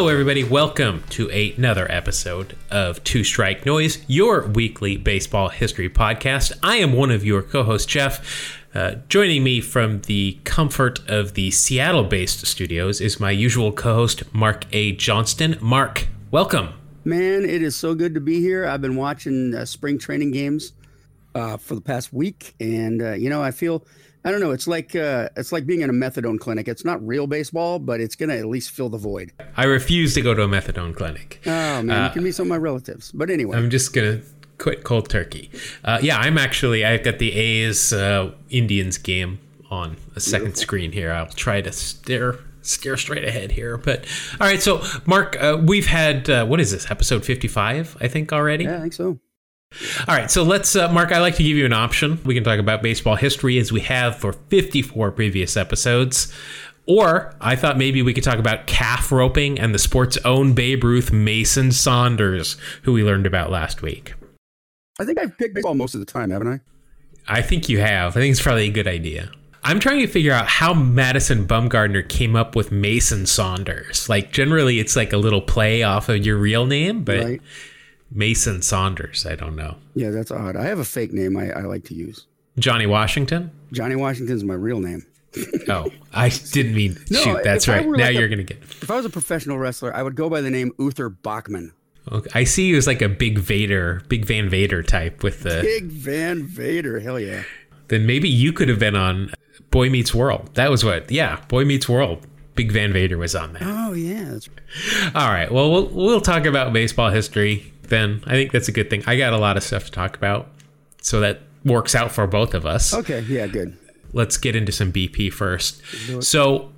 Hello, everybody. Welcome to another episode of Two Strike Noise, your weekly baseball history podcast. I am one of your co hosts, Jeff. Uh, joining me from the comfort of the Seattle based studios is my usual co host, Mark A. Johnston. Mark, welcome. Man, it is so good to be here. I've been watching uh, spring training games uh, for the past week, and uh, you know, I feel I don't know. It's like uh, it's like being in a methadone clinic. It's not real baseball, but it's gonna at least fill the void. I refuse to go to a methadone clinic. Oh man, you can meet some of my relatives. But anyway, I'm just gonna quit cold turkey. Uh, yeah, I'm actually I've got the A's uh, Indians game on a second Beautiful. screen here. I'll try to stare steer straight ahead here. But all right, so Mark, uh, we've had uh, what is this episode 55? I think already. Yeah, I think so. All right, so let's, uh, Mark. I like to give you an option. We can talk about baseball history as we have for 54 previous episodes. Or I thought maybe we could talk about calf roping and the sport's own Babe Ruth Mason Saunders, who we learned about last week. I think I've picked baseball most of the time, haven't I? I think you have. I think it's probably a good idea. I'm trying to figure out how Madison Bumgarner came up with Mason Saunders. Like generally, it's like a little play off of your real name, but right. Mason Saunders. I don't know. Yeah, that's odd. I have a fake name I, I like to use. Johnny Washington. Johnny Washington is my real name. oh, I didn't mean. No, shoot, that's right. Now like you're gonna get. If I was a professional wrestler, I would go by the name Uther Bachman. Okay. I see you as like a big Vader, big Van Vader type with the big Van Vader. Hell yeah. Then maybe you could have been on Boy Meets World. That was what. Yeah, Boy Meets World. Big Van Vader was on that. Oh yeah. All right. Well, we'll we'll talk about baseball history then. I think that's a good thing. I got a lot of stuff to talk about, so that works out for both of us. Okay. Yeah. Good. Let's get into some BP first. So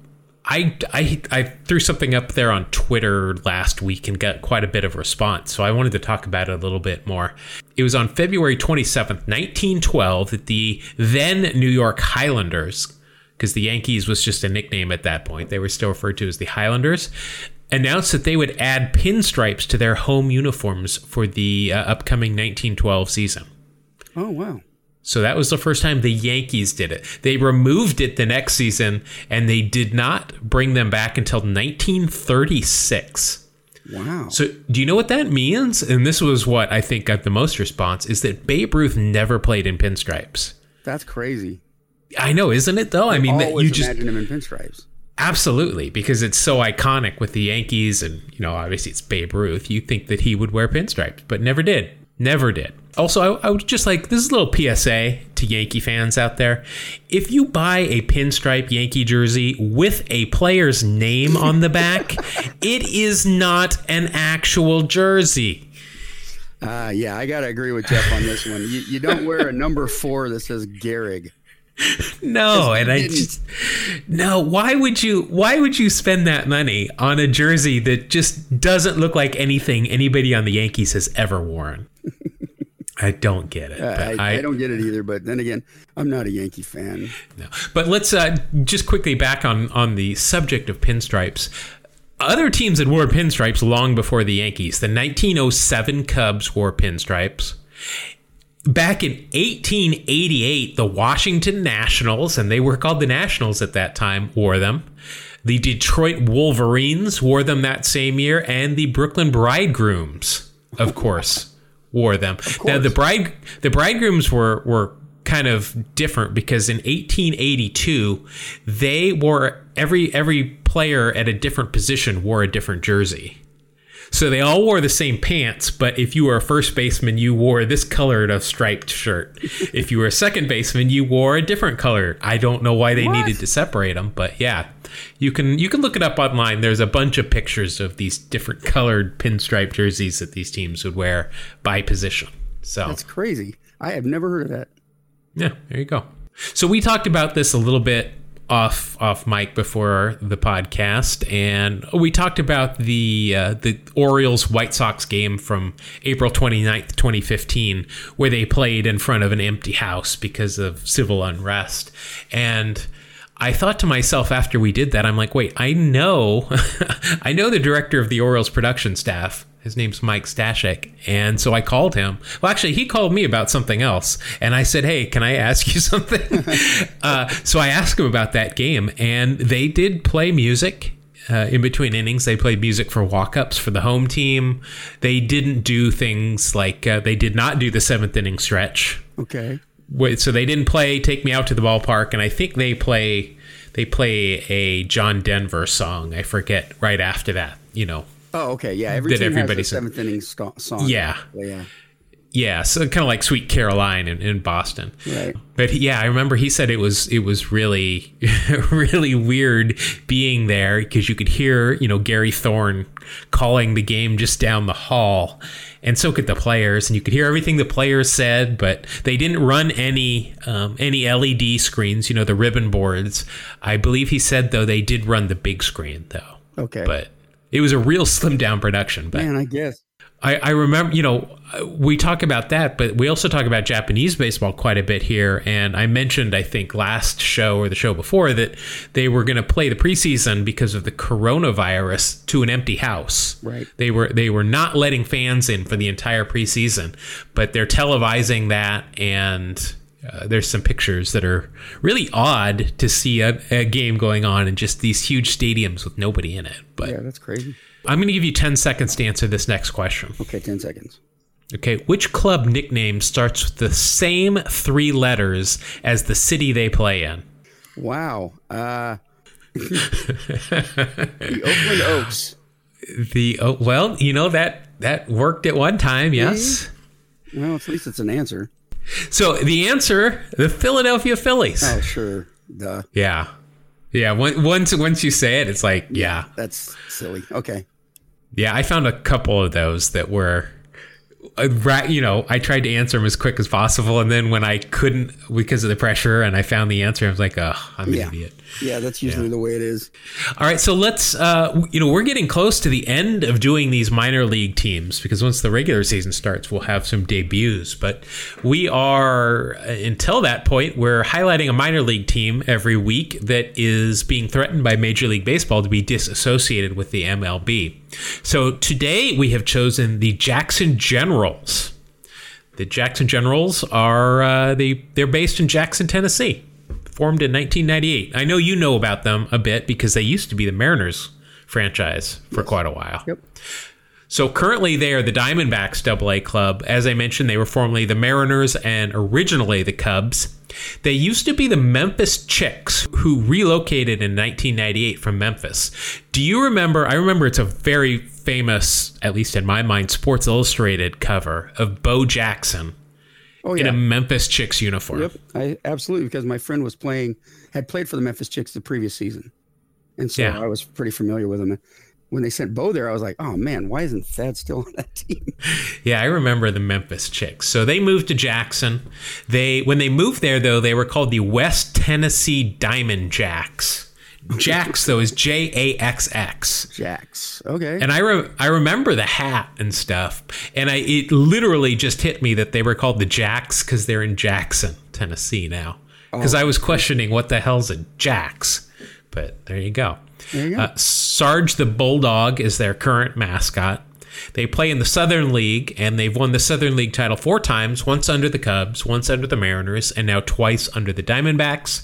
I, I, I threw something up there on Twitter last week and got quite a bit of response. So I wanted to talk about it a little bit more. It was on February 27th, 1912, that the then New York Highlanders, because the Yankees was just a nickname at that point, they were still referred to as the Highlanders, announced that they would add pinstripes to their home uniforms for the uh, upcoming 1912 season. Oh, wow. So that was the first time the Yankees did it. They removed it the next season and they did not bring them back until 1936. Wow. So do you know what that means? And this was what I think got the most response is that Babe Ruth never played in pinstripes. That's crazy. I know, isn't it though? I, I mean, that you just imagine him in pinstripes. Absolutely, because it's so iconic with the Yankees, and you know, obviously it's Babe Ruth. You think that he would wear pinstripes, but never did. Never did. Also, I, I would just like this is a little PSA to Yankee fans out there. If you buy a pinstripe Yankee jersey with a player's name on the back, it is not an actual jersey. Uh, yeah, I gotta agree with Jeff on this one. You, you don't wear a number four that says Gehrig. No, and I just no. Why would you? Why would you spend that money on a jersey that just doesn't look like anything anybody on the Yankees has ever worn? I don't get it. I, I, I, don't get it either. But then again, I'm not a Yankee fan. No. But let's uh, just quickly back on on the subject of pinstripes. Other teams had wore pinstripes long before the Yankees. The 1907 Cubs wore pinstripes. Back in 1888, the Washington Nationals, and they were called the Nationals at that time, wore them. The Detroit Wolverines wore them that same year, and the Brooklyn Bridegrooms, of course wore them. Now the bride the bridegrooms were were kind of different because in 1882 they wore every every player at a different position wore a different jersey. So they all wore the same pants, but if you were a first baseman, you wore this colored of striped shirt. if you were a second baseman, you wore a different color. I don't know why they what? needed to separate them, but yeah, you can you can look it up online. There's a bunch of pictures of these different colored pinstripe jerseys that these teams would wear by position. So that's crazy. I have never heard of that. Yeah, there you go. So we talked about this a little bit off off mic before the podcast, and we talked about the uh, the Orioles White Sox game from April 29th, 2015, where they played in front of an empty house because of civil unrest. And I thought to myself after we did that, I'm like, wait, I know, I know the director of the Orioles production staff his name's Mike Stashek. And so I called him. Well, actually, he called me about something else. And I said, Hey, can I ask you something? uh, so I asked him about that game. And they did play music. uh, in between innings, they played music for walk-ups for the home team. They didn't do things like uh, they did not do the seventh inning stretch. Okay. So they didn't play "Take Me Out to the Ballpark," and I think they play they play a John Denver song. I forget right after that. You know. Oh, okay. Yeah. Every team everybody seventh inning sto- song. Yeah. Yeah. Yeah, so kind of like Sweet Caroline in, in Boston. Right. But yeah, I remember he said it was it was really really weird being there because you could hear you know Gary Thorne calling the game just down the hall, and so could the players, and you could hear everything the players said, but they didn't run any um, any LED screens, you know the ribbon boards. I believe he said though they did run the big screen though, Okay. but it was a real slim down production. But Man, I guess. I, I remember, you know, we talk about that, but we also talk about Japanese baseball quite a bit here. And I mentioned, I think, last show or the show before that they were going to play the preseason because of the coronavirus to an empty house. Right. They were they were not letting fans in for the entire preseason, but they're televising that and. Uh, there's some pictures that are really odd to see a, a game going on in just these huge stadiums with nobody in it. But Yeah, that's crazy. I'm going to give you 10 seconds to answer this next question. Okay, 10 seconds. Okay, which club nickname starts with the same three letters as the city they play in? Wow. Uh, the Oakland Oaks. The oh, well, you know that that worked at one time, yes. Well, at least it's an answer. So the answer, the Philadelphia Phillies. Oh, sure. Duh. Yeah, yeah. Once once you say it, it's like yeah, That's silly. Okay. yeah. I found a couple of those that were. uh, you know, I tried to answer them as quick as possible, and then when I couldn't because of the pressure, and I found the answer, I was like, "Oh, I'm an Yeah. idiot." Yeah, that's usually the way it is. All right, so let's, uh, you know, we're getting close to the end of doing these minor league teams because once the regular season starts, we'll have some debuts. But we are, uh, until that point, we're highlighting a minor league team every week that is being threatened by Major League Baseball to be disassociated with the MLB. So today we have chosen the Jackson Generals. The Jackson Generals are uh, they they're based in Jackson, Tennessee, formed in 1998. I know you know about them a bit because they used to be the Mariners franchise for quite a while. Yep. So currently they are the Diamondbacks AA club. As I mentioned, they were formerly the Mariners and originally the Cubs. They used to be the Memphis Chicks who relocated in 1998 from Memphis. Do you remember? I remember it's a very famous, at least in my mind, Sports Illustrated cover of Bo Jackson Oh, in a Memphis Chicks uniform. Yep, I absolutely because my friend was playing, had played for the Memphis Chicks the previous season, and so Yeah. I was pretty familiar with him. When they sent Bo there, I was like, "Oh man, why isn't Thad still on that team?" Yeah, I remember the Memphis Chicks. So they moved to Jackson. They when they moved there though, they were called the West Tennessee Diamond Jacks. Jacks though is J A X X. Jacks. Okay. And I re- I remember the hat and stuff. And I it literally just hit me that they were called the Jacks cuz they're in Jackson, Tennessee now. Cuz I was questioning what the hell's a Jacks. But there you go. There you go. Uh, Sarge the Bulldog is their current mascot. They play in the Southern League, and they've won the Southern League title four times once under the Cubs, once under the Mariners, and now twice under the Diamondbacks.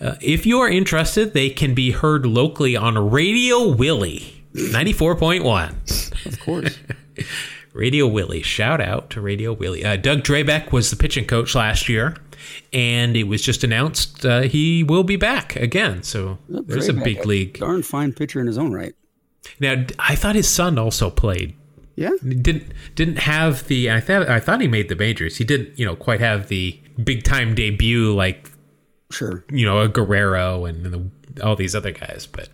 Uh, if you are interested, they can be heard locally on Radio Willie 94.1. of course. Radio Willie. Shout out to Radio Willie. Uh, Doug Drabek was the pitching coach last year, and it was just announced uh, he will be back again. So there's a big league. Darn fine pitcher in his own right. Now, I thought his son also played. Yeah. Didn't didn't have the. I thought I thought he made the majors. He didn't, you know, quite have the big time debut like Sure. you know a Guerrero and the, all these other guys, but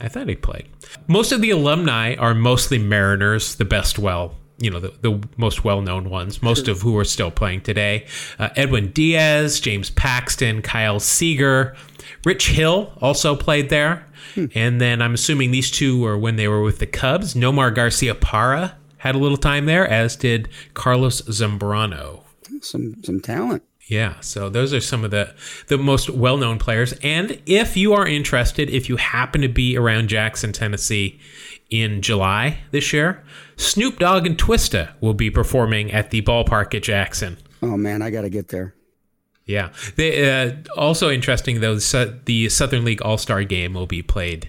I thought he played. Most of the alumni are mostly Mariners, the best well. You know, the, the most well known ones, most of who are still playing today. Uh, Edwin Diaz, James Paxton, Kyle Seager, Rich Hill also played there. And then I'm assuming these two were when they were with the Cubs. Nomar Garciaparra had a little time there, as did Carlos Zambrano. Some some talent. Yeah, so those are some of the the most well-known players. And if you are interested, if you happen to be around Jackson, Tennessee in July this year, Snoop Dogg and Twista will be performing at the ballpark at Jackson. Oh man, I got to get there. Yeah. They, uh, also interesting though, the Southern League All Star Game will be played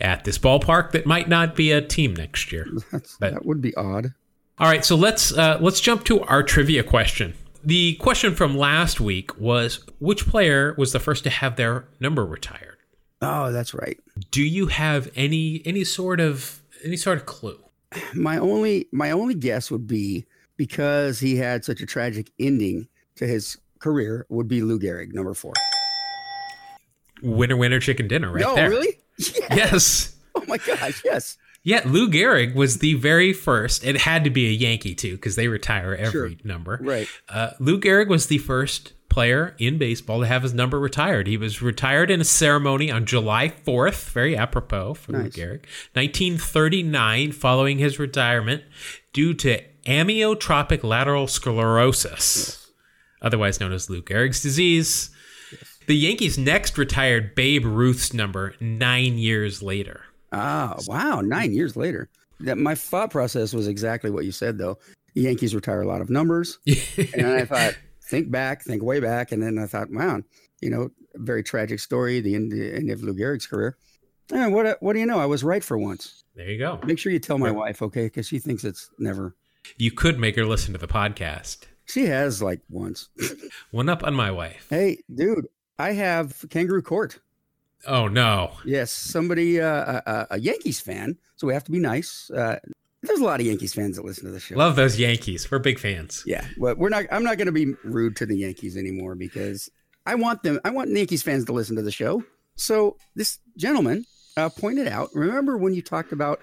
at this ballpark that might not be a team next year. That's, But- that would be odd. All right, so let's uh, let's jump to our trivia question. The question from last week was which player was the first to have their number retired? Oh, that's right. Do you have any any sort of any sort of clue? My only my only guess would be because he had such a tragic ending to his career would be Lou Gehrig, number four. Winner, winner, chicken dinner, right no, there. really? Yeah. Yes. Oh my gosh, yes. Yeah, Lou Gehrig was the very first. It had to be a Yankee too, because they retire every Sure. number. Right. Uh, Lou Gehrig was the first player in baseball to have his number retired. He was retired in a ceremony on July 4th, very apropos for Lou Gehrig, 1939, following his retirement due to amyotrophic lateral sclerosis, otherwise known as Lou Gehrig's disease. The Yankees next retired Babe Ruth's number nine years later. Ah, wow. Nine years later. That my thought process was exactly what you said though. The Yankees retire a lot of numbers. and I thought, think back, think way back. And then I thought, wow, you know, very tragic story, the end, the end of Lou Gehrig's career. And what what do you know? I was right for once. there you go. Make sure you tell my Right. wife, okay? Because she thinks it's never. You could make her listen to the podcast. She has like once. One up on my wife. hey, dude, I have Kangaroo Court. Oh no. Yes, somebody, uh, a, a Yankees fan. So we have to be nice. Uh, there's a lot of Yankees fans that listen to the show. Love those Yankees. We're big fans. Yeah, but we're not. I'm not going to be rude to the Yankees anymore because I want them. I want Yankees fans to listen to the show. So this gentleman uh, pointed out. Remember when you talked about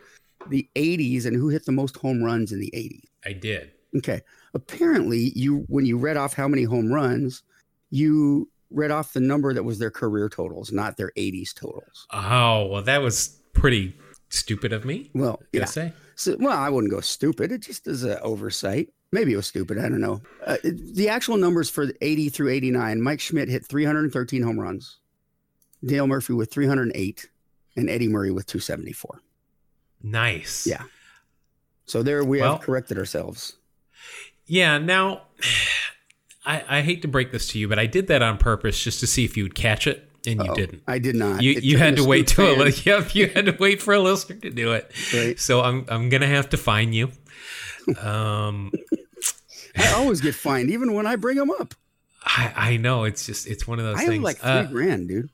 the '80s and who hit the most home runs in the '80s? I did. Okay. Apparently, you when you read off how many home runs, you read off the number that was their career totals, not their '80s totals. Oh, well, that was pretty stupid of me. Well, yeah. I say? So, well, I wouldn't go stupid. It just is an oversight. Maybe it was stupid. I don't know. Uh, the actual numbers for 80 through 89, Mike Schmidt hit 313 home runs, Dale Murphy with 308, and Eddie Murray with 274. Nice. Yeah. So there we Well- have corrected ourselves. Yeah. Now, I, I hate to break this to you, but I did that on purpose just to see if you would catch it, and you Uh-oh. didn't. I did not. You you had to wait till a, yep, you had to wait for a listener to do it. Right. So I'm I'm gonna have to fine you. Um, I always get fined, even when I bring them up. I I know it's just it's one of those I have things. like three Uh, grand, dude.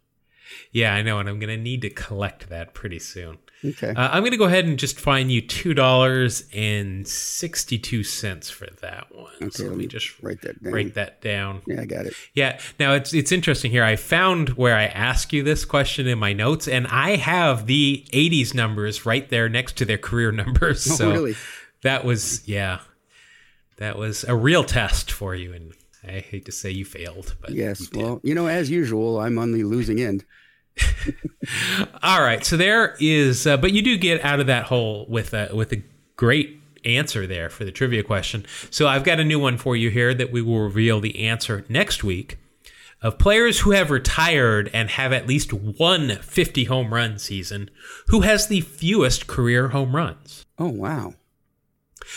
yeah, I know, and I'm gonna need to collect that pretty soon. Okay. Uh, I'm going to go ahead and just fine you two dollars and sixty two cents for that one. Okay, so let let me me just Write that down. write that down. Yeah, I got it. Yeah. Now it's it's interesting here. I found where I ask you this question in my notes, and I have the '80s numbers right there next to their career numbers. Oh, so really? that was yeah, that was a real test for you, and I hate to say you failed, but Yes. you. Well, you know, as usual, I'm on the losing end. All right, so there is, uh, but you do get out of that hole with a with a great answer there for the trivia question. So I've got a new one for you here that we will reveal the answer next week. Of players who have retired and have at least one 50 home run season, who has the fewest career home runs? Oh, wow.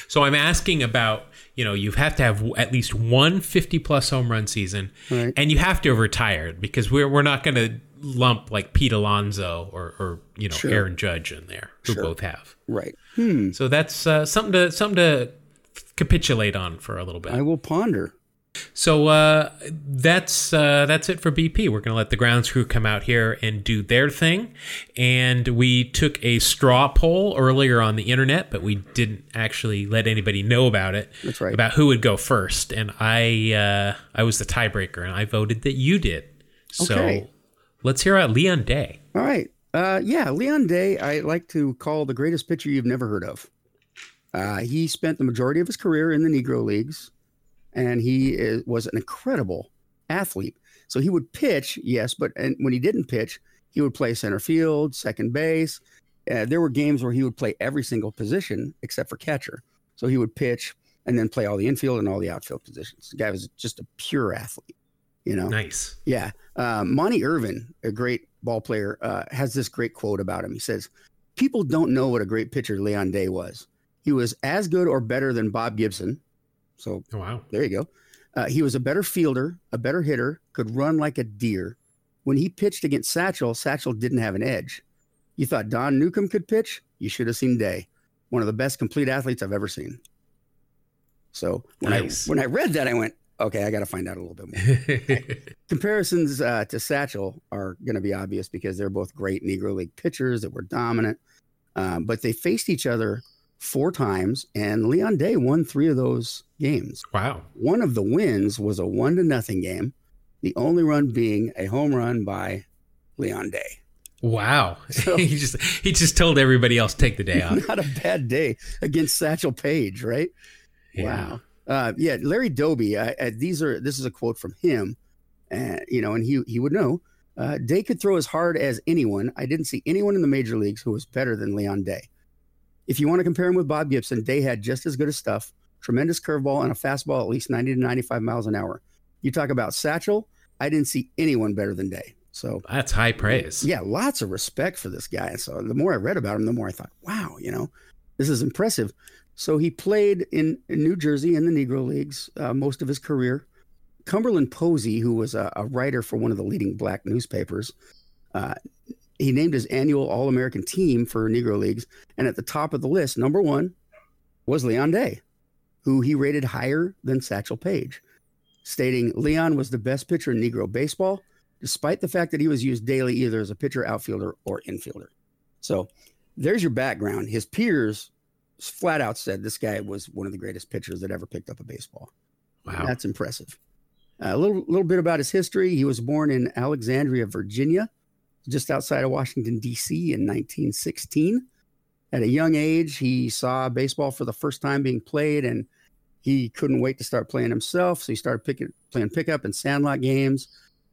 So I'm asking about, you know, you have to have at least one 50 plus home run season, Right. and you have to have retired because we're we're not going to lump like Pete Alonso or or you know Sure. Aaron Judge in there, who Sure. both have. Right. Hmm. So that's uh, something to something to capitulate on for a little bit. I will ponder. So uh, that's uh, that's it for BP. We're going to let the grounds crew come out here and do their thing. And we took a straw poll earlier on the internet, but we didn't actually let anybody know about it. That's right. About who would go first, and I uh, I was the tiebreaker, and I voted that you did. So Okay. Let's hear out Leon Day. All right. Uh, yeah, Leon Day, I like to call the greatest pitcher you've never heard of. Uh, he spent the majority of his career in the Negro Leagues, and he is, was an incredible athlete. So he would pitch, yes, but and when he didn't pitch, he would play center field, second base. Uh, there were games where he would play every single position except for catcher. So he would pitch and then play all the infield and all the outfield positions. The guy was just a pure athlete, you know. Nice. Yeah. Um, Monte Irvin, a great ball player, uh, has this great quote about him. He says, People don't know what a great pitcher Leon Day was. He was as good or better than Bob Gibson. So Oh, wow. there you go. Uh, he was a better fielder, a better hitter, could run like a deer. When he pitched against Satchel, Satchel didn't have an edge. You thought Don Newcombe could pitch? You should have seen Day, one of the best complete athletes I've ever seen. So when Nice. I when I read that, I went, okay, I got to find out a little bit more. Comparisons uh, to Satchel are going to be obvious because they're both great Negro League pitchers that were dominant, um, but they faced each other four times, and Leon Day won three of those games. wow. One of the wins was a one to nothing game, the only run being a home run by Leon Day. Wow. So- he just he just told everybody else take the day off. Not a bad day against Satchel Paige, right? Wow. Uh, yeah, Larry Doby. I, I, these are this is a quote from him, uh, you know, and he he would know. Uh, Day could throw as hard as anyone. I didn't see anyone in the major leagues who was better than Leon Day. If you want to compare him with Bob Gibson, Day had just as good a stuff, tremendous curveball and a fastball at least 90 to 95 miles an hour. You talk about Satchel, I didn't see anyone better than Day. So That's high praise. yeah, lots of respect for this guy. So the more I read about him, the more I thought, wow, you know, this is impressive. So he played in, in New Jersey in the Negro Leagues uh, most of his career. Cumberland Posey, who was a, a writer for one of the leading black newspapers, uh, he named his annual All American team for Negro Leagues. And at the top of the list, number one, was Leon Day, who he rated higher than Satchel Paige, stating Leon was the best pitcher in Negro baseball despite the fact that he was used daily either as a pitcher, outfielder, or infielder. So there's your background. His peers flat out said this guy was one of the greatest pitchers that ever picked up a baseball. Wow. That's impressive. Uh, a little little bit about his history. He was born in Alexandria, Virginia, just outside of Washington D.C. in 1916. At a young age, he saw baseball for the first time being played, and he couldn't wait to start playing himself. So he started picking, playing pickup and sandlot games.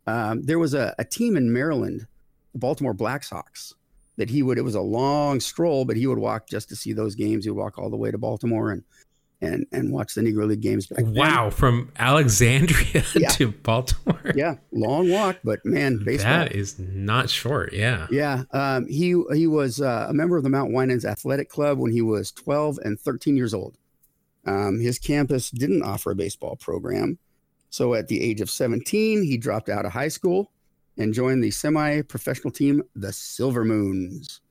Um, there was a, a team in Maryland, the Baltimore Black Sox, that he would. It was a long stroll, but he would walk just to see those games. He would walk all the way to Baltimore and and and watch the Negro League games. Back then. Wow, from Alexandria Yeah. to Baltimore. Yeah, long walk, but man, baseball. That is not short. Yeah. Yeah, um, he he was uh, a member of the Mount Winans Athletic Club when he was 12 and 13 years old. Um, his campus didn't offer a baseball program, so at the age of 17, he dropped out of high school and joined the semi-professional team, the Silver Moons.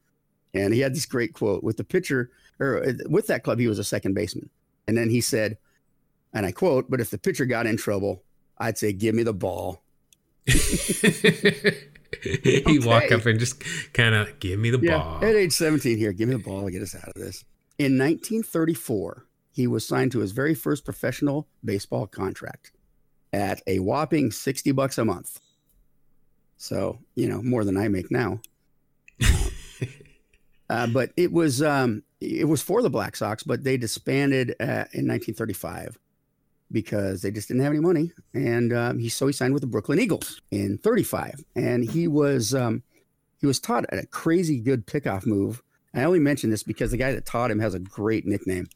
And he had this great quote with the pitcher, or uh, with that club, he was a second baseman. And then he said, and I quote, "But if the pitcher got in trouble, I'd say, give me the ball." he walk up and just kind of give me the Yeah, ball. at age 17 here, give me the ball, to get us out of this. In 1934, he was signed to his very first professional baseball contract at a whopping 60 bucks a month. So, you know, more than I make now. Uh, but it was um, it was for the Black Sox, but they disbanded uh, in 1935 because they just didn't have any money, and um, he so he signed with the Brooklyn Eagles in 35, and he was um, he was taught a crazy good pickoff move. I only mention this because the guy that taught him has a great nickname.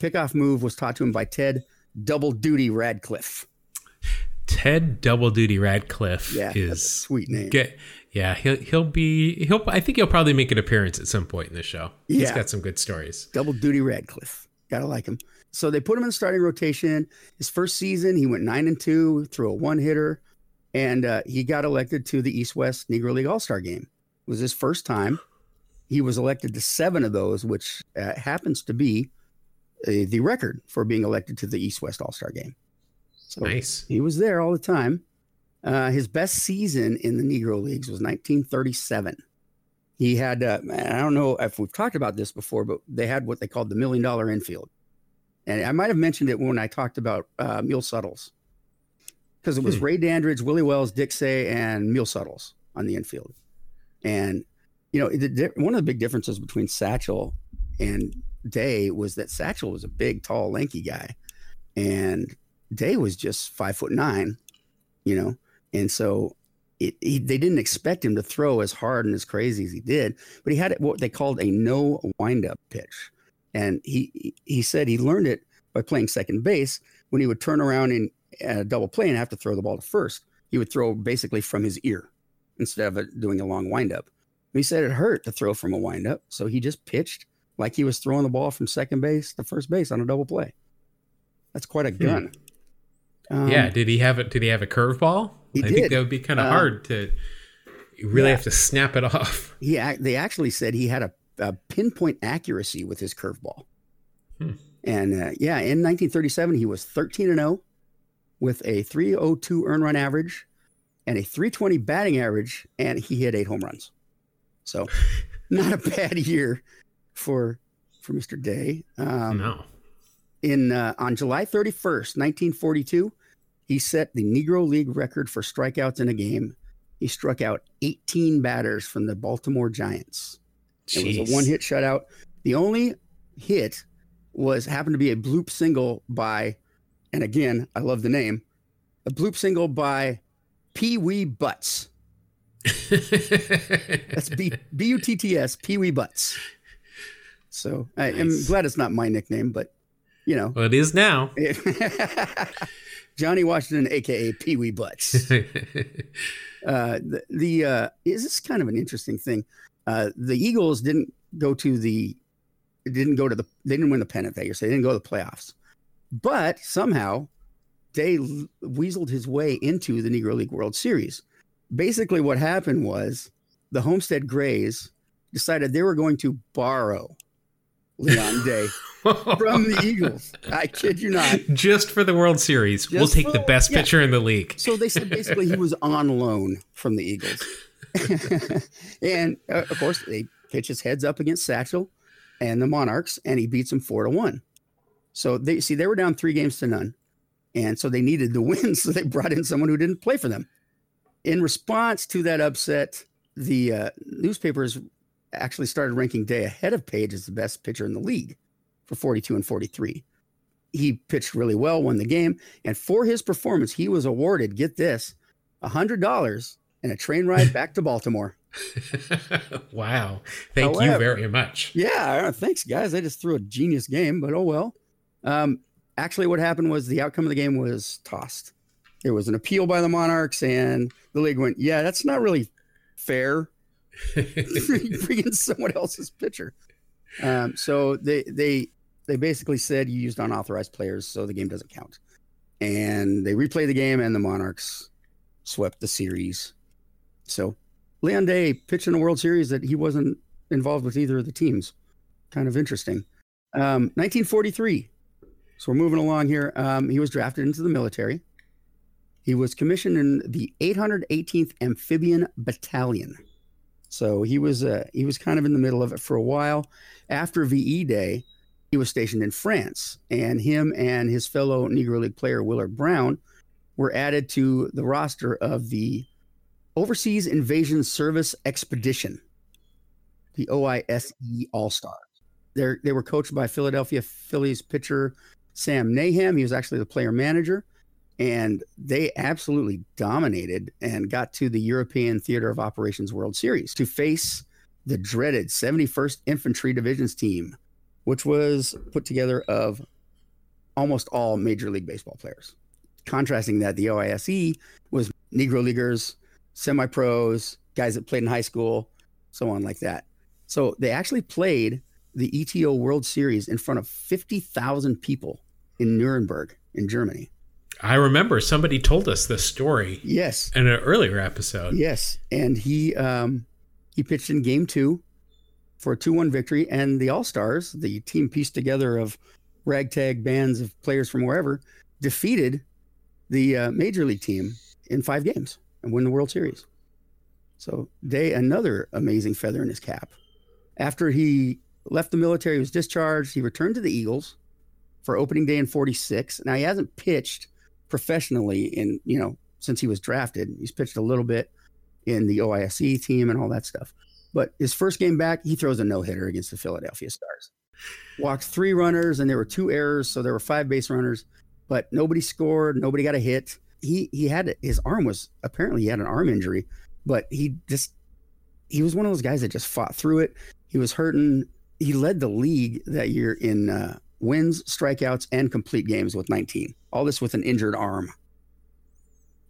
Pickoff move was taught to him by Ted Double Duty Radcliffe. Ted Double Duty Radcliffe Yeah, is sweet name. get yeah he'll he'll be he'll I think he'll probably make an appearance at some point in the show. Yeah. He's got some good stories. Double duty Radcliffe. Gotta like him. So they put him in the starting rotation. His first season, he went nine and two, threw a one hitter, and uh, he got elected to the East West Negro League All Star game. It was his first time. He was elected to seven of those, which uh, happens to be uh, the record for being elected to the East West All Star game. So Nice. he was there all the time. Uh, his best season in the Negro Leagues was 1937. He had, uh, I don't know if we've talked about this before, but they had what they called the million dollar infield. And I might have mentioned it when I talked about uh, Mule Suttles, because it was Hmm. Ray Dandridge, Willie Wells, Dick Seay, and Mule Suttles on the infield. And, you know, one of the big differences between Satchel and Day was that Satchel was a big, tall, lanky guy. And Day was just five foot nine, you know, and so it, he, they didn't expect him to throw as hard and as crazy as he did, but he had what they called a no windup pitch, and he he said he learned it by playing second base when he would turn around in a double play and have to throw the ball to first. He would throw basically from his ear instead of doing a long windup. He said it hurt to throw from a windup, so he just pitched like he was throwing the ball from second base to first base on a double play. That's quite a Hmm. gun. Um, yeah. Did he have it? Did he have a curveball? I did. think that would be kind of Uh, hard to You really Yeah. have to snap it off. He they actually said he had a, a pinpoint accuracy with his curveball. Hmm. And uh, yeah, in 1937 he was 13 and 0 with a 302 earn run average and a 320 batting average and he hit 8 home runs. So not a bad year for for Mr. Day. Um, no. in uh, on July 31st, 1942, he set the Negro League record for strikeouts in a game. He struck out 18 batters from the Baltimore Giants. It was a one-hit shutout. The only hit was happened to be a bloop single by, and again, I love the name, a bloop single by Pee Wee Butts. That's B U T T S Pee Wee Butts. So I, I'm glad it's not my nickname, but you know, well, it is now. Johnny Washington, aka Pee Wee Butts. Uh, the the uh, is this kind of an interesting thing? Uh, the Eagles didn't go to the didn't go to the they didn't win the pennant that year, so they didn't go to the playoffs. But somehow, Day l- weaseled his way into the Negro League World Series. Basically, what happened was the Homestead Grays decided they were going to borrow Leon Day from the Eagles. I kid you not. Just for the World Series, we'll take for the the- best yeah. pitcher in the league. So they said basically he was on loan from the Eagles. and uh, of course, they pitch his heads up against Satchel and the Monarchs, and he beats them four to one. So they see they were down three games to none. And so they needed the win. So they brought in someone who didn't play for them. In response to that upset, the uh, newspapers actually started ranking Day ahead of Paige as the best pitcher in the league for 42 and 43. He pitched really well, won the game. And for his performance, he was awarded, get this, $100 and a train ride back to Baltimore. wow. Thank you very much. Yeah, thanks, guys. I just threw a genius game, but oh well. Um, actually, what happened was the outcome of the game was tossed. There was an appeal by the Monarchs, and the league went, "Yeah, that's not really fair. Bringing someone else's pitcher." Um, so they they they basically said you used unauthorized players, so the game doesn't count. And they replayed the game, and the Monarchs swept the series. So Leon Day pitched in a World Series that he wasn't involved with either of the teams. Kind of interesting. Um, 1943. So we're moving along here. Um, he was drafted into the military. He was commissioned in the 818th Amphibian Battalion. So he was uh, he was kind of in the middle of it for a while. After VE Day, he was stationed in France, and him and his fellow Negro League player Willard Brown were added to the roster of the Overseas Invasion Service Expedition, the OISE All Stars. They they were coached by Philadelphia Phillies pitcher Sam Nahem. He was actually the player manager, and they absolutely dominated and got to the European Theater of Operations World Series to face the dreaded 71st Infantry Divisions team, which was put together of almost all Major League Baseball players. Contrasting that, the OISE was Negro Leaguers, semi pros, guys that played in high school, so on like that. So they actually played the ETO World Series in front of 50,000 people in Nuremberg in Germany. I remember somebody told us this story Yes. in an earlier episode. Yes. And he um he pitched in game two for a 2-1 victory and the All-Stars, the team pieced together of ragtag bands of players from wherever, defeated the uh, major league team in 5 games and win the World Series. So, Day another amazing feather in his cap. After he left the military, he was discharged, he returned to the Eagles for opening day in 46. Now he hasn't pitched professionally in, you know, since he was drafted. He's pitched a little bit in the OISE team and all that stuff. But his first game back, he throws a no hitter against the Philadelphia Stars. Walked three runners, and there were two errors, so there were five base runners, but nobody scored. Nobody got a hit. He he had his arm was apparently he had an arm injury, but he just he was one of those guys that just fought through it. He was hurting. He led the league that year in uh, wins, strikeouts, and complete games with 19. All this with an injured arm.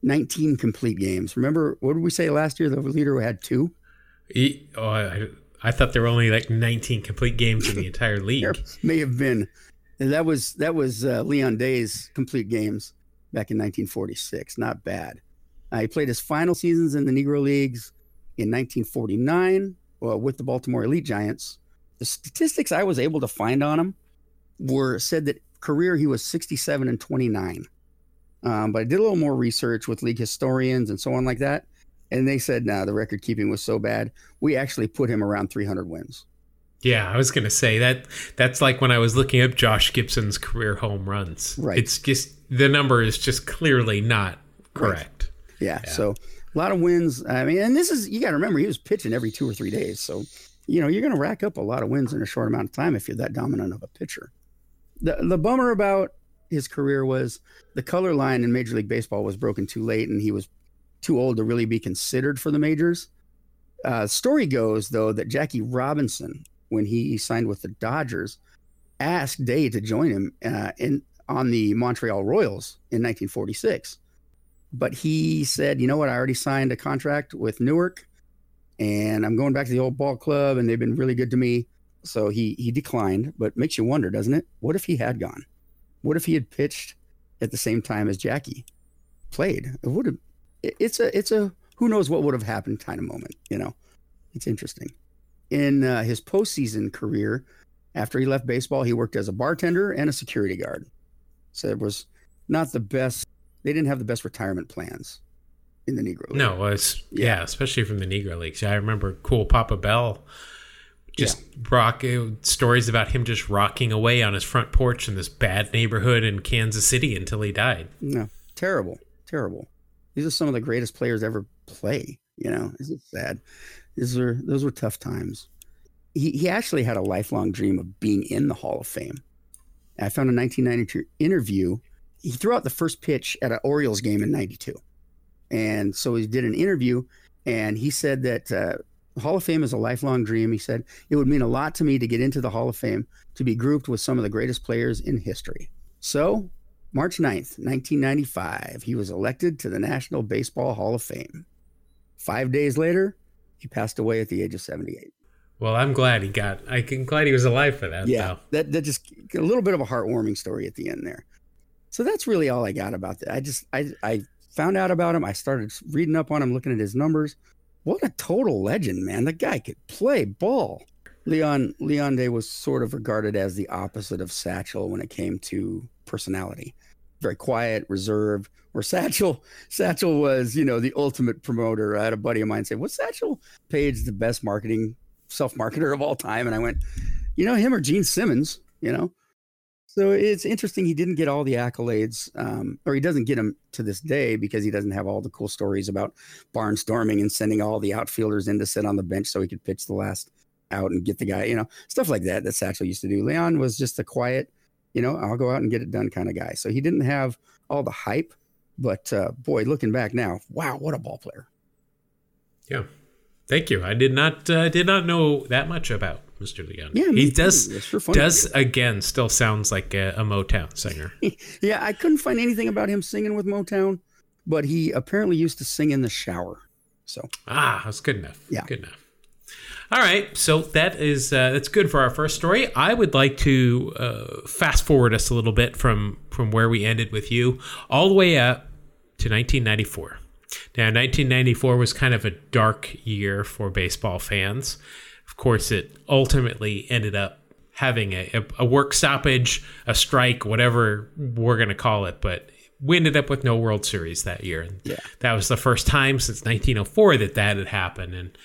19 complete games. Remember, what did we say last year? The leader had two. He- oh, I, I thought there were only like 19 complete games in the entire league. There may have been. And that was that was uh, Leon Day's complete games back in 1946. Not bad. Uh, he played his final seasons in the Negro Leagues in 1949 well, with the Baltimore Elite Giants. The statistics I was able to find on him were said that career he was 67 and 29. Um, but I did a little more research with league historians and so on like that, and they said, "Nah, the record keeping was so bad. We actually put him around 300 wins." Yeah, I was going to say that that's like when I was looking up Josh Gibson's career home runs. Right. It's just the number is just clearly not correct. Right. Yeah, yeah. So a lot of wins. I mean, and this is you got to remember he was pitching every two or three days. So you know you're going to rack up a lot of wins in a short amount of time if you're that dominant of a pitcher. The the bummer about his career was the color line in Major League Baseball was broken too late, and he was too old to really be considered for the majors. Uh, story goes though that Jackie Robinson, when he signed with the Dodgers, asked Day to join him uh, in on the Montreal Royals in 1946. But he said, "You know what? I already signed a contract with Newark, and I'm going back to the old ball club, and they've been really good to me." So he he declined. But makes you wonder, doesn't it? What if he had gone? What if he had pitched at the same time as Jackie played? It would have. It's a it's a who knows what would have happened kind of moment. You know, it's interesting. In uh, his postseason career, after he left baseball, he worked as a bartender and a security guard. So it was not the best. They didn't have the best retirement plans in the Negro League. No, it was yeah, yeah especially from the Negro Leagues. I remember cool Papa Bell just yeah. rock uh, stories about him just rocking away on his front porch in this bad neighborhood in Kansas City until he died. No, terrible, terrible. These are some of the greatest players ever play. You know, this is sad? These are those were tough times. He he actually had a lifelong dream of being in the Hall of Fame. I found a 1992 interview. He threw out the first pitch at an Orioles game in '92, and so he did an interview, and he said that. Uh, Hall of Fame is a lifelong dream. He said, It would mean a lot to me to get into the Hall of Fame, to be grouped with some of the greatest players in history. So, March 9th, 1995, he was elected to the National Baseball Hall of Fame. Five days later, he passed away at the age of 78. Well, I'm glad he got. I'm glad he was alive for that. Yeah, that that just a little bit of a heartwarming story at the end there. So that's really all I got about that. I just I I found out about him. I started reading up on him, looking at his numbers. What a total legend, man. The guy could play ball. Leon Leon Day was sort of regarded as the opposite of Satchel when it came to personality. Very quiet, reserved. Where Satchel Satchel was, you know, the ultimate promoter. I had a buddy of mine say, "What's Satchel Paige the best marketing self marketer of all time?" And I went, "You know, him or Gene Simmons." You know, so it's interesting he didn't get all the accolades, um, or he doesn't get them to this day because he doesn't have all the cool stories about barnstorming and sending all the outfielders in to sit on the bench so he could pitch the last out and get the guy, you know, stuff like that that Satchel used to do. Leon was just a quiet, you know, I'll go out and get it done kind of guy. So he didn't have all the hype, but uh, boy, looking back now, wow, what a ball player. Yeah. Thank you. I did not uh, did not know that much about Mr. Leon. Yeah, he does does again still sounds like a, a Motown singer. yeah, I couldn't find anything about him singing with Motown, but he apparently used to sing in the shower. So ah, that's good enough. Yeah, good enough. All right, so that is uh, that's good for our first story. I would like to uh, fast forward us a little bit from from where we ended with you, all the way up to 1994. Now, 1994 was kind of a dark year for baseball fans. Of course, it ultimately ended up having a, a work stoppage, a strike, whatever we're going to call it, but we ended up with no World Series that year. And yeah. that was the first time since 1904 that that had happened. And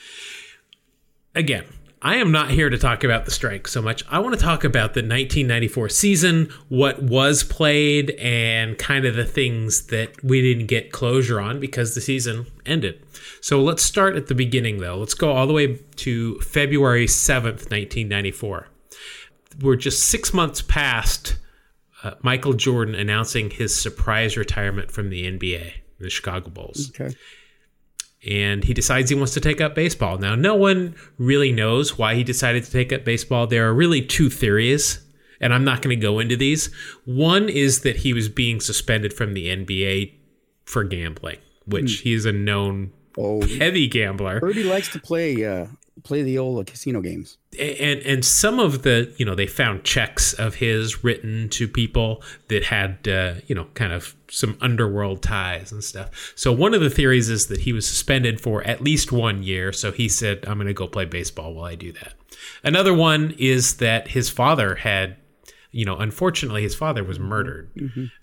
again, I am not here to talk about the strike so much. I want to talk about the 1994 season, what was played, and kind of the things that we didn't get closure on because the season ended. So let's start at the beginning, though. Let's go all the way to February 7th, 1994. We're just six months past uh, Michael Jordan announcing his surprise retirement from the NBA, the Chicago Bulls. Okay and he decides he wants to take up baseball. Now, no one really knows why he decided to take up baseball. There are really two theories, and I'm not going to go into these. One is that he was being suspended from the NBA for gambling, which mm. he is a known oh, heavy gambler. He likes to play uh, play the old casino games. and and some of the you know they found checks of his written to people that had uh, you know kind of some underworld ties and stuff. So one of the theories is that he was suspended for at least one year. So he said, "I'm going to go play baseball while I do that." Another one is that his father had, you know, unfortunately, his father was murdered.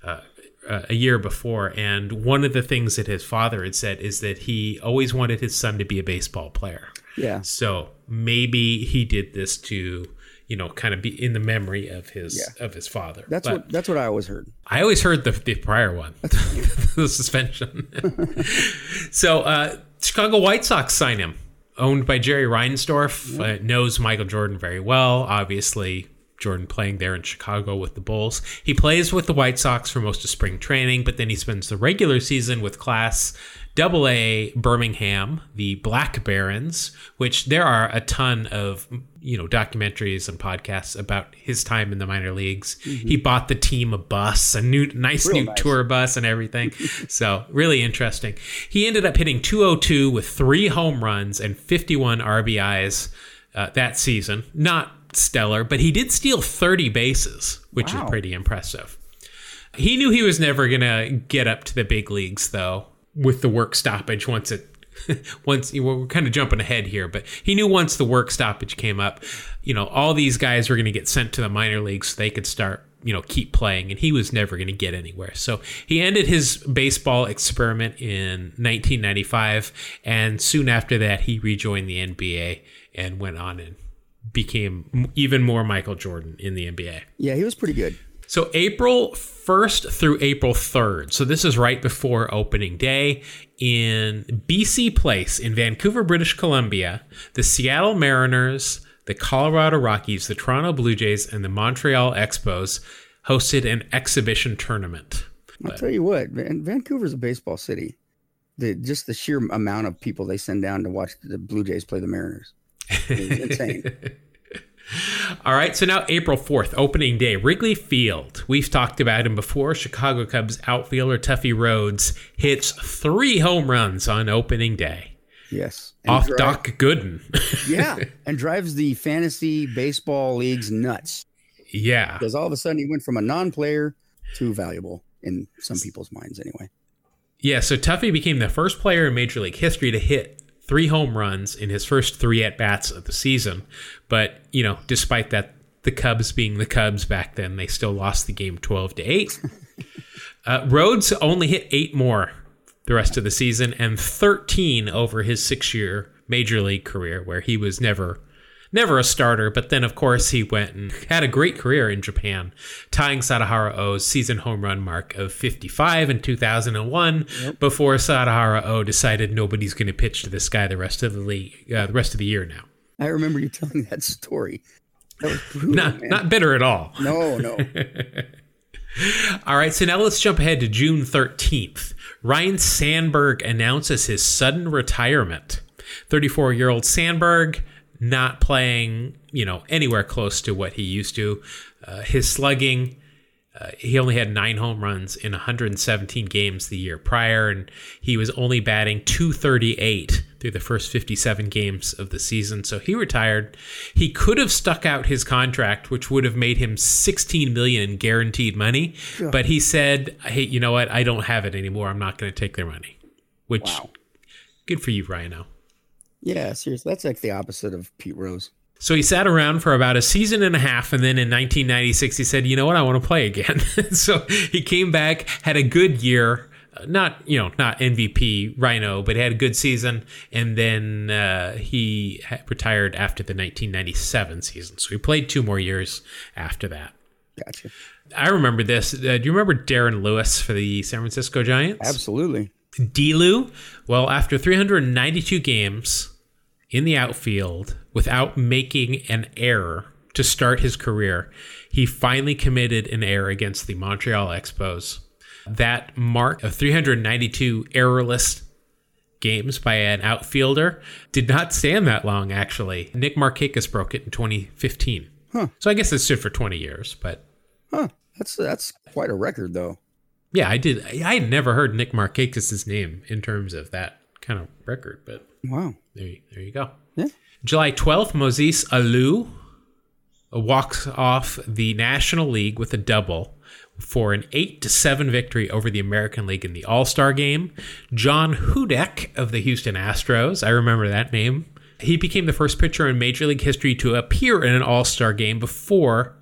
Uh, uh, a year before, and one of the things that his father had said is that he always wanted his son to be a baseball player. Yeah. So maybe he did this to, you know, kind of be in the memory of his Yeah. of his father. That's But what that's what I always heard. I always heard the, the prior one, the suspension. so uh, Chicago White Sox sign him, owned by Jerry Reinsdorf. Uh, knows Michael Jordan very well. Obviously, Jordan playing there in Chicago with the Bulls. He plays with the White Sox for most of spring training, but then he spends the regular season with Class Double A Birmingham, the Black Barons, which there are a ton of you know documentaries and podcasts about his time in the minor leagues. He bought the team a bus, a new nice Real new nice. tour bus and everything. so really interesting. He ended up hitting 202 with three home runs and 51 RBIs uh, that season. Not stellar, but he did steal 30 bases, which Wow. is pretty impressive. He knew he was never going to get up to the big leagues, though, with the work stoppage once it. once we're kind of jumping ahead here, but he knew once the work stoppage came up, you know, all these guys were going to get sent to the minor leagues so they could start, you know, keep playing, and he was never going to get anywhere. So he ended his baseball experiment in 1995, and soon after that, he rejoined the NBA and went on and became even more Michael Jordan in the NBA. Yeah, he was pretty good. So April 1st through April 3rd. So this is right before opening day in BC Place in Vancouver, British Columbia. The Seattle Mariners, the Colorado Rockies, the Toronto Blue Jays, and the Montreal Expos hosted an exhibition tournament. I'll tell you what, Van- Vancouver's a baseball city. The just the sheer amount of people they send down to watch the Blue Jays play the Mariners. is insane. All right, so now April 4th, opening day, Wrigley Field. We've talked about him before. Chicago Cubs outfielder Tuffy Rhodes hits three home runs on opening day. Yes. And Off dri- Doc Gooden. Yeah, and drives the fantasy baseball leagues nuts yeah. because all of a sudden he went from a non-player to valuable in some people's minds anyway. Yeah, so Tuffy became the first player in Major League history to hit three home runs in his first three at bats of the season. But, you know, despite that, the Cubs being the Cubs back then, they still lost the game 12 to 8. uh, Rhodes only hit eight more the rest of the season and 13 over his six year Major League career, where he was never. Never a starter, but then of course he went and had a great career in Japan, tying Sadaharu Oh's season home run mark of 55 in 2001 before Sadahara O decided nobody's going to pitch to this guy the rest of the league, uh, the rest of the year now. I remember you telling that story. That was brutal, Not man. not bitter at all. no, no. All right, so now let's jump ahead to June 13th. Ryne Sandberg announces his sudden retirement. 34 year old Sandberg not playing, you know, anywhere close to what he used to. Uh, his slugging, uh, he only had nine home runs in 117 games the year prior, and he was only batting 238 through the first 57 games of the season. So he retired. He could have stuck out his contract, which would have made him 16 million in guaranteed money, but he said, "Hey, you know what? I don't have it anymore. I'm not going to take their money." Which, Wow. good for you, Ryno. Yeah, seriously. That's like the opposite of Pete Rose. So he sat around for about a season and a half, and then in 1996 he said, "You know what? I want to play again." so he came back, had a good year, uh, not you know not MVP Ryno, but had a good season, and then uh, he retired after the 1997 season. So he played two more years after that. Gotcha. I remember this. Uh, do you remember Darren Lewis for the San Francisco Giants? Absolutely. Delu, well, after 392 games in the outfield without making an error to start his career, he finally committed an error against the Montreal Expos. That mark of 392 errorless games by an outfielder did not stand that long, actually. Nick Markakis broke it in 2015. Huh. So I guess it stood for 20 years, but Huh. That's that's quite a record though. yeah, I did. I had never heard Nick Markakis' name in terms of that kind of record, but Wow. there you, there you go. Yeah. July 12th, Moises Alou walks off the National League with a double for an 8 to 7 victory over the American League in the All-Star game. John Hudek of the Houston Astros, I remember that name. He became the first pitcher in Major League history to appear in an All-Star game before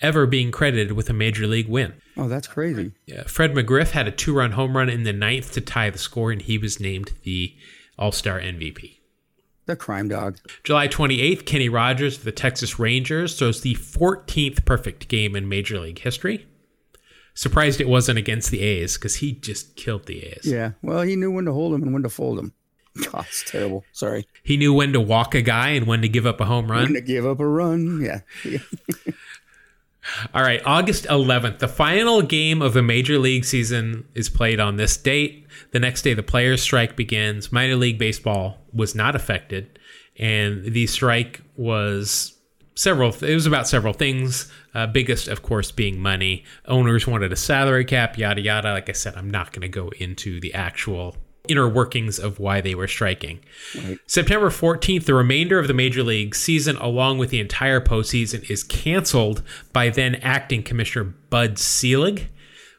ever being credited with a Major League win. Oh, that's crazy. Yeah, Fred McGriff had a two-run home run in the ninth to tie the score, and he was named the All-Star MVP. The crime dog. July 28th, Kenny Rogers of the Texas Rangers throws the 14th perfect game in Major League history. Surprised it wasn't against the A's because he just killed the A's. Yeah. Well, he knew when to hold him and when to fold him. God, it's terrible. Sorry. He knew when to walk a guy and when to give up a home When run. to give up a run. Yeah. All right, August 11th, the final game of the Major League season is played on this date. The next day, the players' strike begins. Minor League Baseball was not affected, and the strike was several. It was about several things. Uh, biggest, of course, being money. Owners wanted a salary cap, yada yada. Like I said, I'm not going to go into the actual inner workings of why they were striking. September 14th, the remainder of the Major League season, along with the entire postseason, is canceled by then acting Commissioner Bud Selig.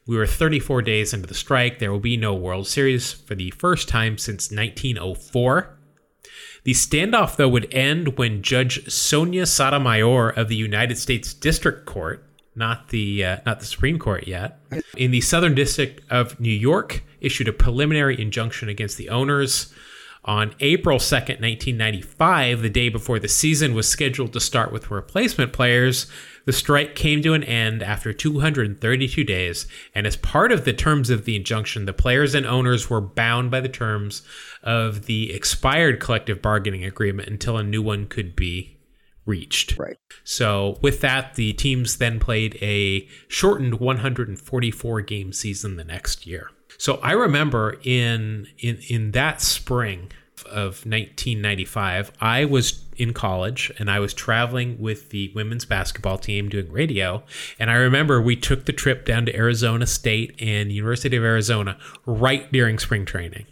We were 34 days into the strike. There will be no World Series for the first time since 1904. The standoff, though, would end when Judge Sonia Sotomayor of the United States District Court, not the uh, not the Supreme Court yet, in the Southern District of New York, issued a preliminary injunction against the owners. On April 2nd, 1995, the day before the season was scheduled to start with replacement players, the strike came to an end after 232 days, and as part of the terms of the injunction, the players and owners were bound by the terms of the expired collective bargaining agreement until a new one could be reached. Right. So, with that, the teams then played a shortened 144 game season the next year. So, I remember in in in that spring of 1995, I was in college and I was traveling with the women's basketball team doing radio. And I remember we took the trip down to Arizona State and University of Arizona right during spring training.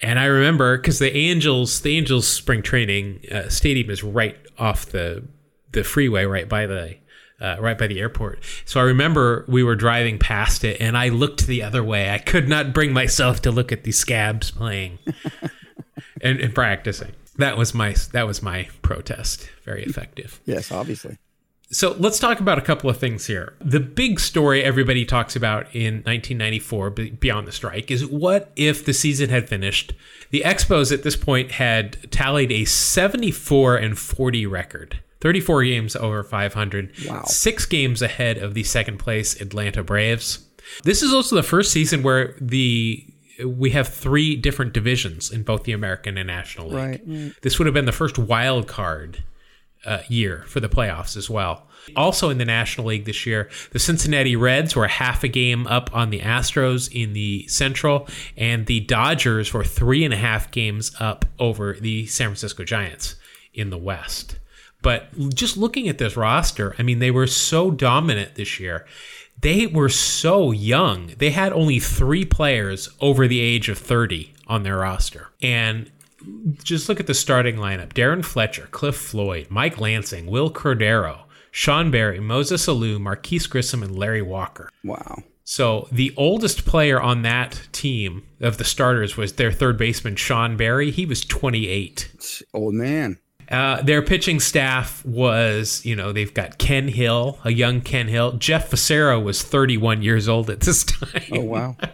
And I remember because the Angels, the Angels spring training uh, stadium is right off the the freeway, right by the uh, right by the airport. So I remember we were driving past it, and I looked the other way. I could not bring myself to look at the Scabs playing and, and practicing. That was my that was my protest. Very effective. Yes, obviously. So let's talk about a couple of things here. The big story everybody talks about in 1994, beyond the strike, is what if the season had finished? The Expos at this point had tallied a 74 and 40 record, 34 games over 500, Wow. six games ahead of the second place Atlanta Braves. This is also the first season where the we have three different divisions in both the American and National League. Right, right. This would have been the first wild card uh, year for the playoffs as well. Also in the National League this year, the Cincinnati Reds were half a game up on the Astros in the Central, and the Dodgers were three and a half games up over the San Francisco Giants in the West. But just looking at this roster, I mean, they were so dominant this year. They were so young. They had only three players over the age of 30 on their roster. And just look at the starting lineup Darren Fletcher, Cliff Floyd, Mike Lansing, Wil Cordero, Sean Berry, Moises Alou, Marquis Grissom, and Larry Walker. Wow. So the oldest player on that team of the starters was their third baseman, Sean Berry. He was 28. Old man. Uh, their pitching staff was, you know, they've got Ken Hill, a young Ken Hill. Jeff Fassero was 31 years old at this time. Oh wow.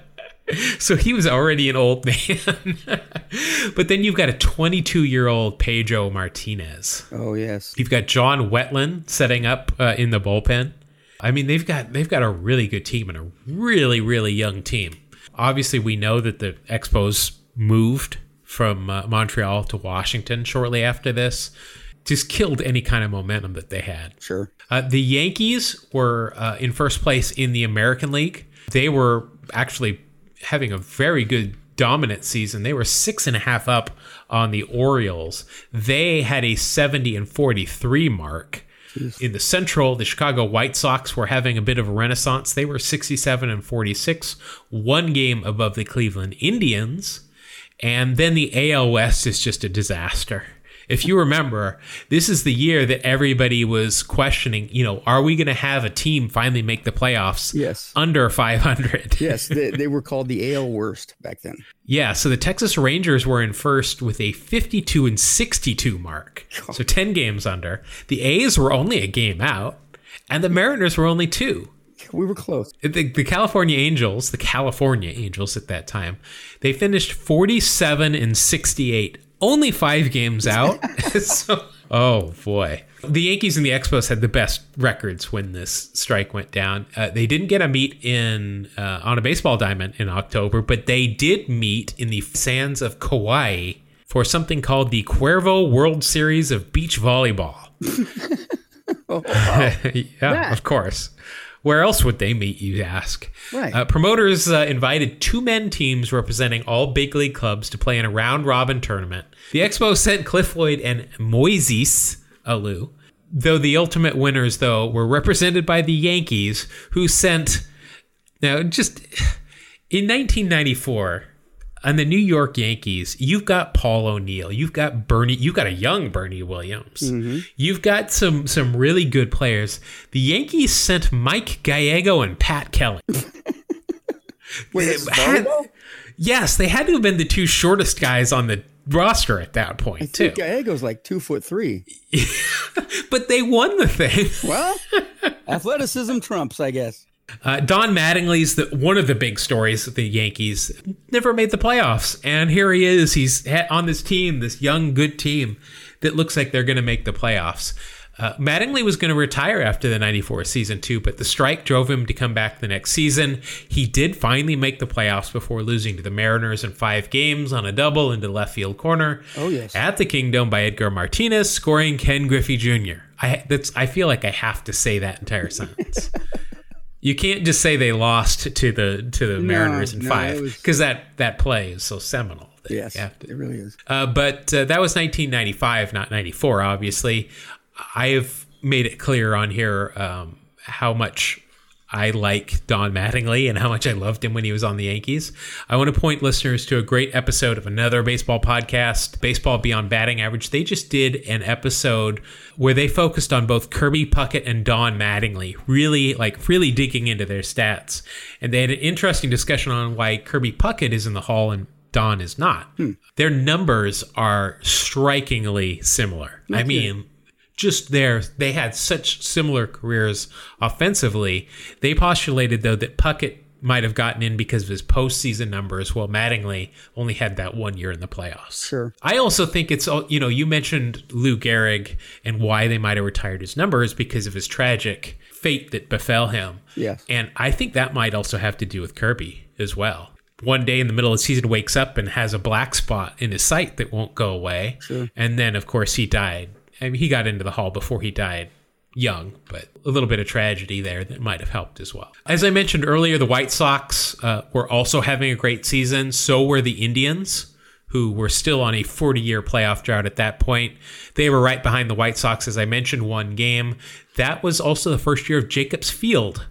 So he was already an old man. but then you've got a 22 year old Pedro Martinez. Oh yes. You've got John Wetteland setting up uh, in the bullpen. I mean, they've got they've got a really good team and a really really young team. Obviously, we know that the Expos moved from uh, Montreal to Washington shortly after this. Just killed any kind of momentum that they had. Sure. Uh, the Yankees were uh, in first place in the American League. They were actually having a very good dominant season. They were six and a half up on the Orioles. They had a 70 and 43 mark. In the Central, the Chicago White Sox were having a bit of a renaissance. They were 67 and 46, one game above the Cleveland Indians. And then the AL West is just a disaster. If you remember, this is the year that everybody was questioning, you know, are we going to have a team finally make the playoffs Yes. under 500? Yes, they, they were called the AL worst back then. Yeah, so the Texas Rangers were in first with a 52 and 62 mark. So 10 games under. The A's were only a game out, and the Mariners were only two. We were close. The, the California Angels, the California Angels at that time, they finished 47 and 68, only five games out. so, oh boy. The Yankees and the Expos had the best records when this strike went down. Uh, they didn't get a meet in uh, on a baseball diamond in October, but they did meet in the sands of Kauai for something called the Cuervo World Series of Beach Volleyball. Oh, yeah, of course. Where else would they meet, you ask? Right. Uh, promoters uh, invited two men teams representing all big league clubs to play in a round robin tournament. The Expo sent Cliff Lloyd and Moises Alou, though the ultimate winners, though, were represented by the Yankees, who sent. Now, just in 1994, on the New York Yankees, you've got Paul O'Neill, you've got Bernie, you've got a young Bernie Williams, mm-hmm. you've got some some really good players. The Yankees sent Mike Gallego and Pat Kelly. Wait, Had- yes, they had to have been the two shortest guys on the roster at that point too. Gallego's like two foot three. But they won the thing. Well, athleticism trumps, I guess. Uh, Don Mattingly's the, one of the big stories of the Yankees. Never made the playoffs, and here he is. He's on this team, this young, good team that looks like they're going to make the playoffs. Uh, Mattingly was going to retire after the 94 season too, but the strike drove him to come back the next season. He did finally make the playoffs before losing to the Mariners in five games on a double into left field corner. Oh, yes. At the Kingdome by Edgar Martinez, scoring Ken Griffey Jr. I that's I feel like I have to say that entire sentence. You can't just say they lost to the to the Mariners in no, five because that that play is so seminal. Yes, to- it really is. uh, but uh, that was 1995, not 94. Obviously, I have made it clear on here um, how much I like Don Mattingly and how much I loved him when he was on the Yankees. I want to point listeners to a great episode of another baseball podcast, Baseball Beyond Batting Average. They just did an episode where they focused on both Kirby Puckett and Don Mattingly, really like really digging into their stats. And they had an interesting discussion on why Kirby Puckett is in the Hall and Don is not. Hmm. Their numbers are strikingly similar. I mean, just there, they had such similar careers offensively. They postulated, though, that Puckett might have gotten in because of his postseason numbers, while Mattingly only had that one year in the playoffs. Sure. I also think it's, all you know, you mentioned Lou Gehrig and why they might have retired his numbers because of his tragic fate that befell him. Yes. And I think that might also have to do with Kirby as well. One day in the middle of the season, wakes up and has a black spot in his sight that won't go away. Sure. And then, of course, he died. I mean, he got into the hall before he died young, but a little bit of tragedy there that might have helped as well. As I mentioned earlier, the White Sox uh, were also having a great season. So were the Indians, who were still on a 40 year playoff drought at that point. They were right behind the White Sox, as I mentioned, one game. That was also the first year of Jacobs Field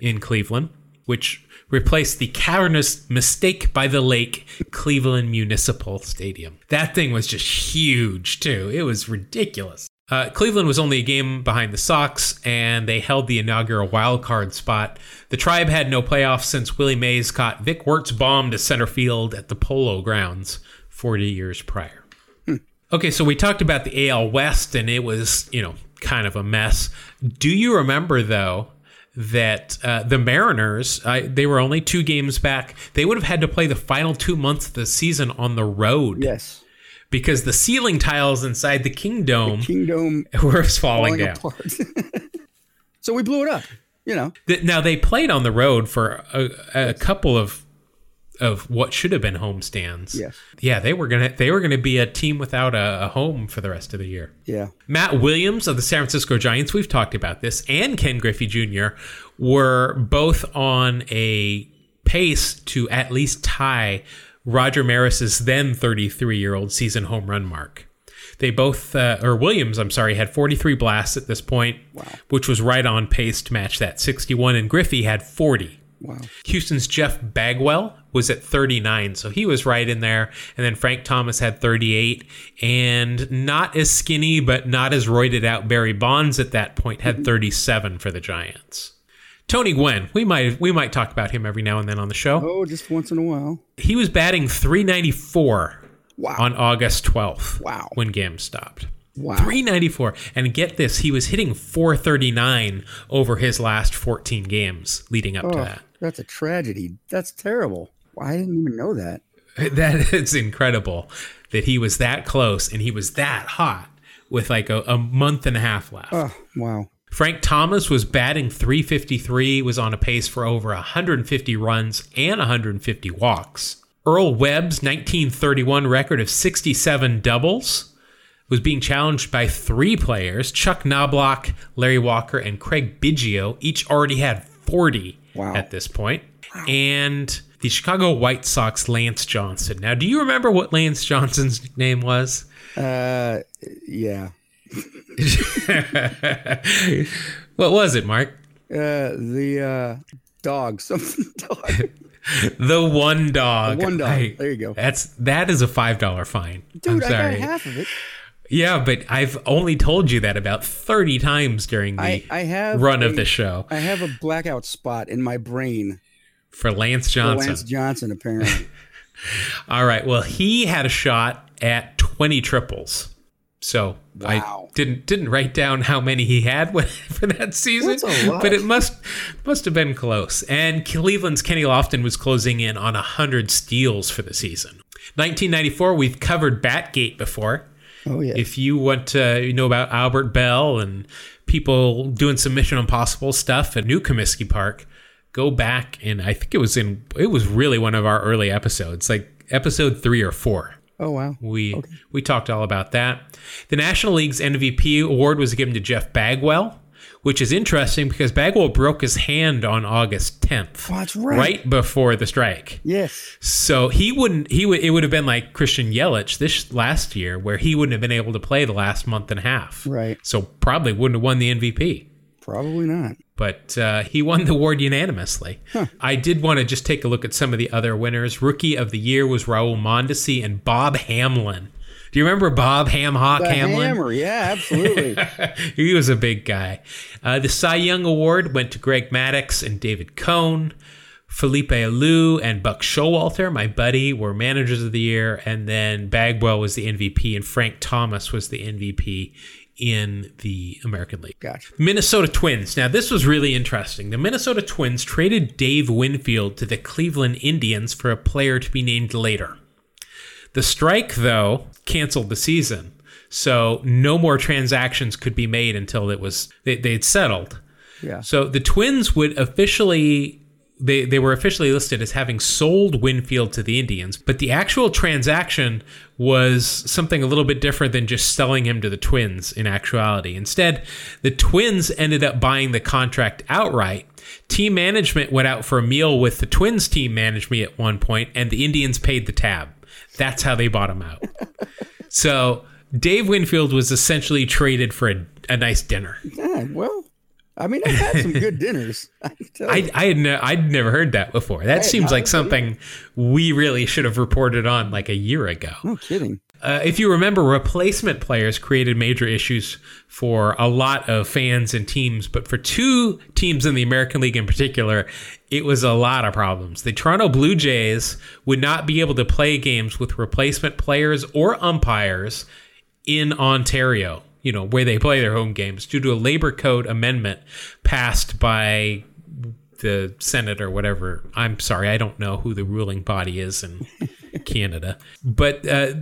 in Cleveland, which replaced the cavernous mistake by the lake Cleveland Municipal Stadium. That thing was just huge, too. It was ridiculous. Uh, Cleveland was only a game behind the Sox, and they held the inaugural wild card spot. The Tribe had no playoffs since Willie Mays caught Vic Wertz bomb to center field at the Polo Grounds 40 years prior. Okay, so we talked about the AL West, and it was, you know, kind of a mess. Do you remember, though, that uh, the Mariners, uh, they were only two games back. They would have had to play the final two months of the season on the road Yes. because the ceiling tiles inside the Kingdome Kingdom were falling falling down. apart. so we blew it up. You know. Now they played on the road for a, a couple of of what should have been home stands. Yes. Yeah, they were gonna they were gonna be a team without a, a home for the rest of the year. Yeah. Matt Williams of the San Francisco Giants, we've talked about this, and Ken Griffey Jr. were both on a pace to at least tie Roger Maris's then 33 year old season home run mark. They both, uh, or Williams, I'm sorry, had 43 blasts at this point, which was right on pace to match that 61, and Griffey had 40 Wow. Houston's Jeff Bagwell was at 39, so he was right in there. And then Frank Thomas had 38, and not as skinny, but not as roided out Barry Bonds at that point had mm-hmm. 37 for the Giants. Tony Gwynn, we might we might talk about him every now and then on the show. Oh, just once in a while. He was batting 394 Wow. on August 12th. Wow. When games stopped. Wow. 394. And get this, he was hitting 439 over his last 14 games leading up to Oh, that. That's a tragedy. That's terrible. I didn't even know that. That is incredible that he was that close and he was that hot with like a, a month and a half left. Oh, wow. Frank Thomas was batting 353, was on a pace for over 150 runs and 150 walks. Earl Webb's 1931 record of 67 doubles was being challenged by three players Chuck Knobloch, Larry Walker, and Craig Biggio. Each already had 40 Wow. at this point. And the Chicago White Sox Lance Johnson. Now, do you remember what Lance Johnson's name was? Uh, yeah. what was it, Mark? Uh, the uh, dog, something dog. The one dog. The one dog. I- There you go. That's that is a five dollar fine. Dude, I'm I sorry. got half of it. Yeah, but I've only told you that about thirty times during the I, I have run a, of the show I have a blackout spot in my brain for Lance for Johnson. Lance Johnson, apparently. All right. Well, he had a shot at twenty triples. So I didn't didn't write down how many he had for that season, That's a lot. but it must must have been close. And Cleveland's Kenny Lofton was closing in on hundred steals for the season. 1994, we've covered Batgate before. Oh, yeah. If you want to you know about Albert Belle and people doing some Mission Impossible stuff at New Comiskey Park, go back and I think it was in it was really one of our early episodes, like episode three or four. oh, wow. We we talked all about that. The National League's MVP award was given to Jeff Bagwell, which is interesting because Bagwell broke his hand on August 10th, Oh, that's right. right before the strike. Yes. So he wouldn't. He would. It would have been like Christian Yelich this last year, where he wouldn't have been able to play the last month and a half. Right. So probably wouldn't have won the MVP. Probably not. But uh, he won the award unanimously. I did want to just take a look at some of the other winners. Rookie of the year was Raul Mondesi and Bob Hamelin. Do you remember Bob Hamhawk The Hamlin? hammer. Yeah, absolutely. he was a big guy. Uh, the Cy Young Award went to Greg Maddux and David Cone. Felipe Alou and Buck Showalter, my buddy, were managers of the year, and then Bagwell was the MVP, and Frank Thomas was the MVP in the American League. gotcha. Minnesota Twins. Now, this was really interesting. The Minnesota Twins traded Dave Winfield to the Cleveland Indians for a player to be named later. The strike, though, canceled the season. So no more transactions could be made until it was they, they'd settled. Yeah. So the Twins would officially they, they were officially listed as having sold Winfield to the Indians, but the actual transaction was something a little bit different than just selling him to the Twins in actuality. Instead, the Twins ended up buying the contract outright. Team management went out for a meal with the Twins team management at one point, and the Indians paid the tab. That's how they bought him out. so Dave Winfield was essentially traded for a, a nice dinner. Yeah, well, I mean, I've had some good dinners. I can tell you. I, I had ne- I'd never heard that before. That seems not like either. something we really should have reported on like a year ago. no kidding. Uh, if you remember, replacement players created major issues for a lot of fans and teams, but for two teams in the American League in particular, it was a lot of problems. The Toronto Blue Jays would not be able to play games with replacement players or umpires in Ontario, you know, where they play their home games due to a labor code amendment passed by the Senate or whatever. I'm sorry, I don't know who the ruling body is in Canada. But uh,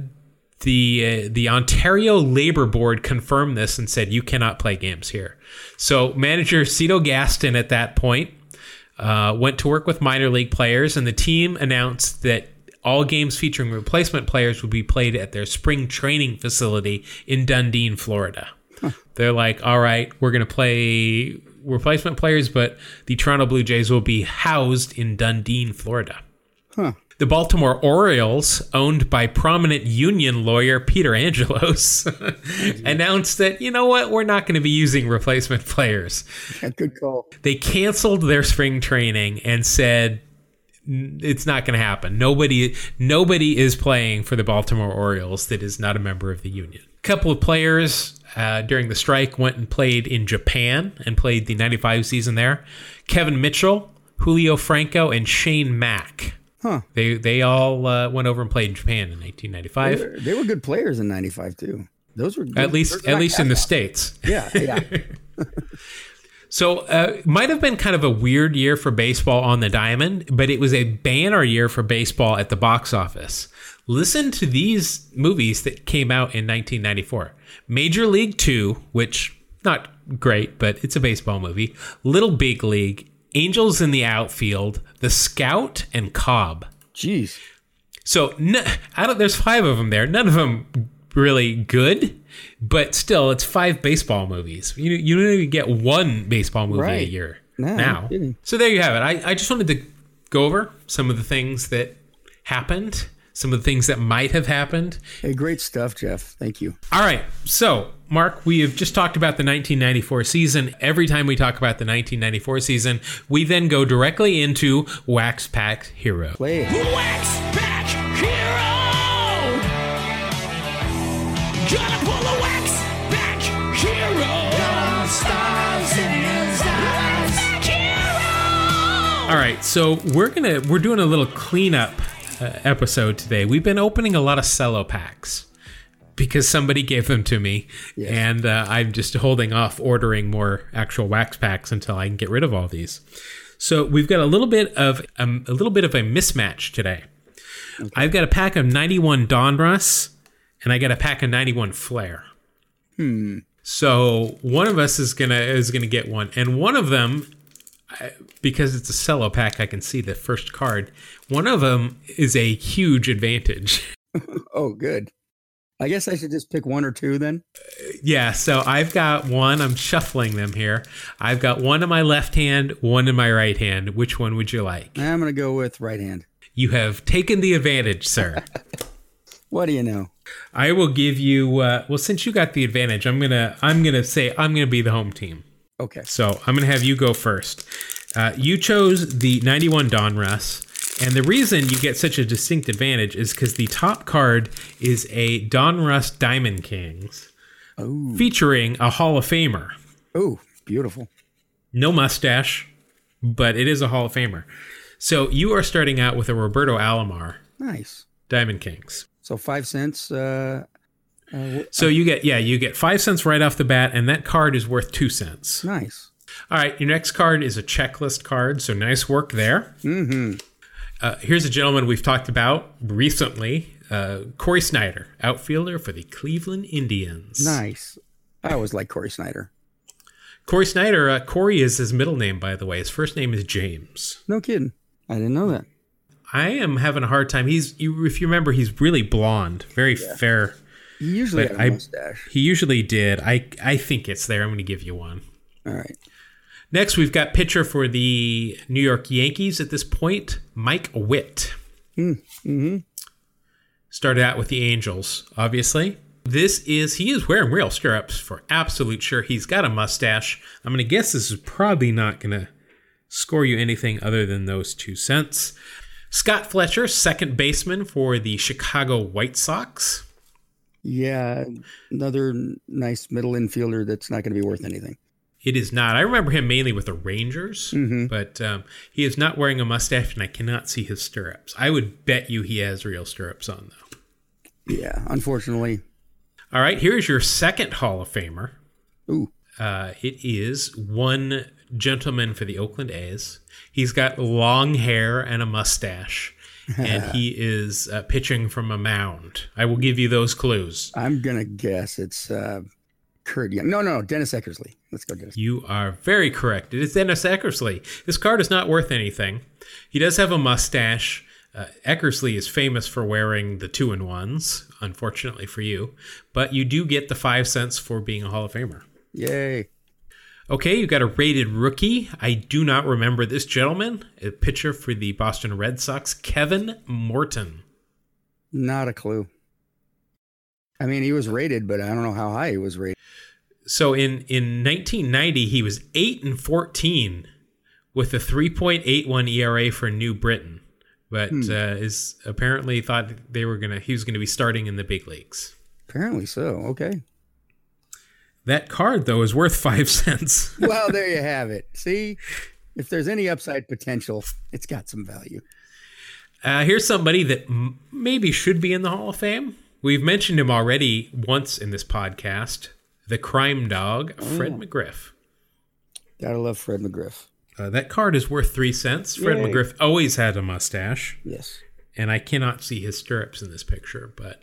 the uh, the Ontario Labor Board confirmed this and said you cannot play games here. So manager Cito Gaston at that point uh, went to work with minor league players, and the team announced that all games featuring replacement players would be played at their spring training facility in Dunedin, Florida. They're like, all right, we're going to play replacement players, but the Toronto Blue Jays will be housed in Dunedin, Florida. Huh. The Baltimore Orioles, owned by prominent union lawyer Peter Angelos, announced that, you know what, we're not going to be using replacement players. Good call. They canceled their spring training and said, it's not going to happen. Nobody, nobody is playing for the Baltimore Orioles that is not a member of the union. A couple of players uh, during the strike went and played in Japan and played the '95 season there. Kevin Mitchell, Julio Franco, and Shane Mack. Huh. They they all uh, went over and played in Japan in 1995. They were, they were good players in '95 too. Those were At least at least in the states. yeah yeah. So uh, might have been kind of a weird year for baseball on the diamond, but it was a banner year for baseball at the box office. Listen to these movies that came out in 1994: Major League Two, which not great, but it's a baseball movie. Little Big League, Angels in the Outfield, The Scout, and Cobb. Jeez. So no, I don't, there's five of them there. None of them really good, but still, it's five baseball movies. You you don't even get one baseball movie a year No, no now. So there you have it. I, I just wanted to go over some of the things that happened, some of the things that might have happened. Hey, great stuff, Jeff. Thank you. All right. So, Mark, we have just talked about the 1994 season. Every time we talk about the 1994 season, we then go directly into Wax Pack Hero. Play it. Wax Pack Hero! Gonna pull a Wax Pack Hero! Stars in his eyes! Wax Hero! All right, so we're gonna we're doing a little cleanup uh, episode today. We've been opening a lot of cello packs because somebody gave them to me, Yes. and uh, I'm just holding off ordering more actual wax packs until I can get rid of all these. So we've got a little bit of um, a little bit of a mismatch today. I've got a pack of 91 Donruss, and I got a pack of 91 Fleer. So one of us is gonna is gonna get one, and one of them, because it's a cello pack, I can see the first card. One of them is a huge advantage. Oh, good. I guess I should just pick one or two then. yeah, so I've got one. I'm shuffling them here. I've got one in my left hand, one in my right hand. Which one would you like? I'm gonna go with right hand. You have taken the advantage, sir. What do you know? I will give you. Uh, well, since you got the advantage, I'm gonna I'm gonna say I'm gonna be the home team. Okay. So I'm going to have you go first. Uh, you chose the 91 Donruss. And the reason you get such a distinct advantage is because the top card is a Donruss Diamond Kings Oh, featuring a Hall of Famer. oh, beautiful. No mustache, but it is a Hall of Famer. So you are starting out with a Roberto Alomar Nice. Diamond Kings. So five cents. Uh, uh, So you get, yeah, you get five cents right off the bat, and that card is worth two cents. nice. All right, your next card is a checklist card, so nice work there. Mm-hmm. Uh, here's a gentleman we've talked about recently, uh, Cory Snyder, outfielder for the Cleveland Indians. Nice. I always like Cory Snyder. Cory Snyder, uh, Cory is his middle name, by the way. His first name is James. No kidding. I didn't know that. I am having a hard time. He's, you, if you remember, he's really blonde, very fair. He usually But had a I- mustache. He usually did. I, I think it's there. I'm going to give you one. All right. Next, we've got pitcher for the New York Yankees at this point, Mike Witt. Mm-hmm. Started out with the Angels, obviously. This is, he is wearing real stirrups for absolute sure. He's got a mustache. I'm going to guess this is probably not going to score you anything other than those two cents. Scott Fletcher, second baseman for the Chicago White Sox. Yeah, another nice middle infielder that's not going to be worth anything. It is not. I remember him mainly with the Rangers, Mhm. but um, he is not wearing a mustache, and I cannot see his stirrups. I would bet you he has real stirrups on, though. Yeah, unfortunately. All right, here's your second Hall of Famer. Ooh, Uh, it is one gentleman for the Oakland A's. He's got long hair and a mustache, and he is uh, pitching from a mound. I will give you those clues. I'm gonna guess it's uh, Curt Young. No, no, no, Dennis Eckersley. Let's go, Dennis. You are very correct. It is Dennis Eckersley. This card is not worth anything. He does have a mustache. Uh, Eckersley is famous for wearing the two in ones, unfortunately for you, but you do get the five cents for being a Hall of Famer. Yay! Okay, you got a rated rookie. I do not remember this gentleman. A pitcher for the Boston Red Sox, Kevin Morton. Not a clue. I mean, he was rated, but I don't know how high he was rated. So in in 1990, he was eight and 14 with a 3.81 ERA for New Britain, but uh, is apparently thought they were gonna he was gonna be starting in the big leagues. Apparently so. Okay. That card though is worth five cents. Well, there you have it. See, if there's any upside potential, it's got some value. Uh, here's somebody that m- maybe should be in the Hall of Fame. We've mentioned him already once in this podcast. The crime dog, Fred McGriff. Gotta love Fred McGriff. Uh, that card is worth three cents. Fred Yay. McGriff always had a mustache, Yes. and I cannot see his stirrups in this picture, but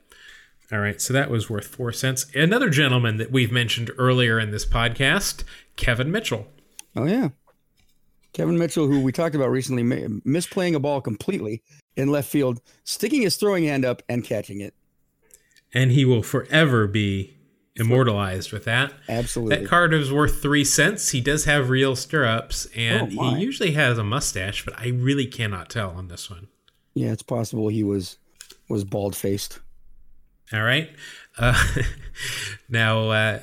all right, so that was worth four cents. Another gentleman that we've mentioned earlier in this podcast, Kevin Mitchell. Oh yeah. Kevin Mitchell, who we talked about recently, misplaying a ball completely in left field, sticking his throwing hand up and catching it. And he will forever be immortalized with that. Absolutely. That card is worth three cents. He does have real stirrups, and Oh, he usually has a mustache, but I really cannot tell on this one. Yeah, it's possible he was was bald faced. All right. Uh, now uh,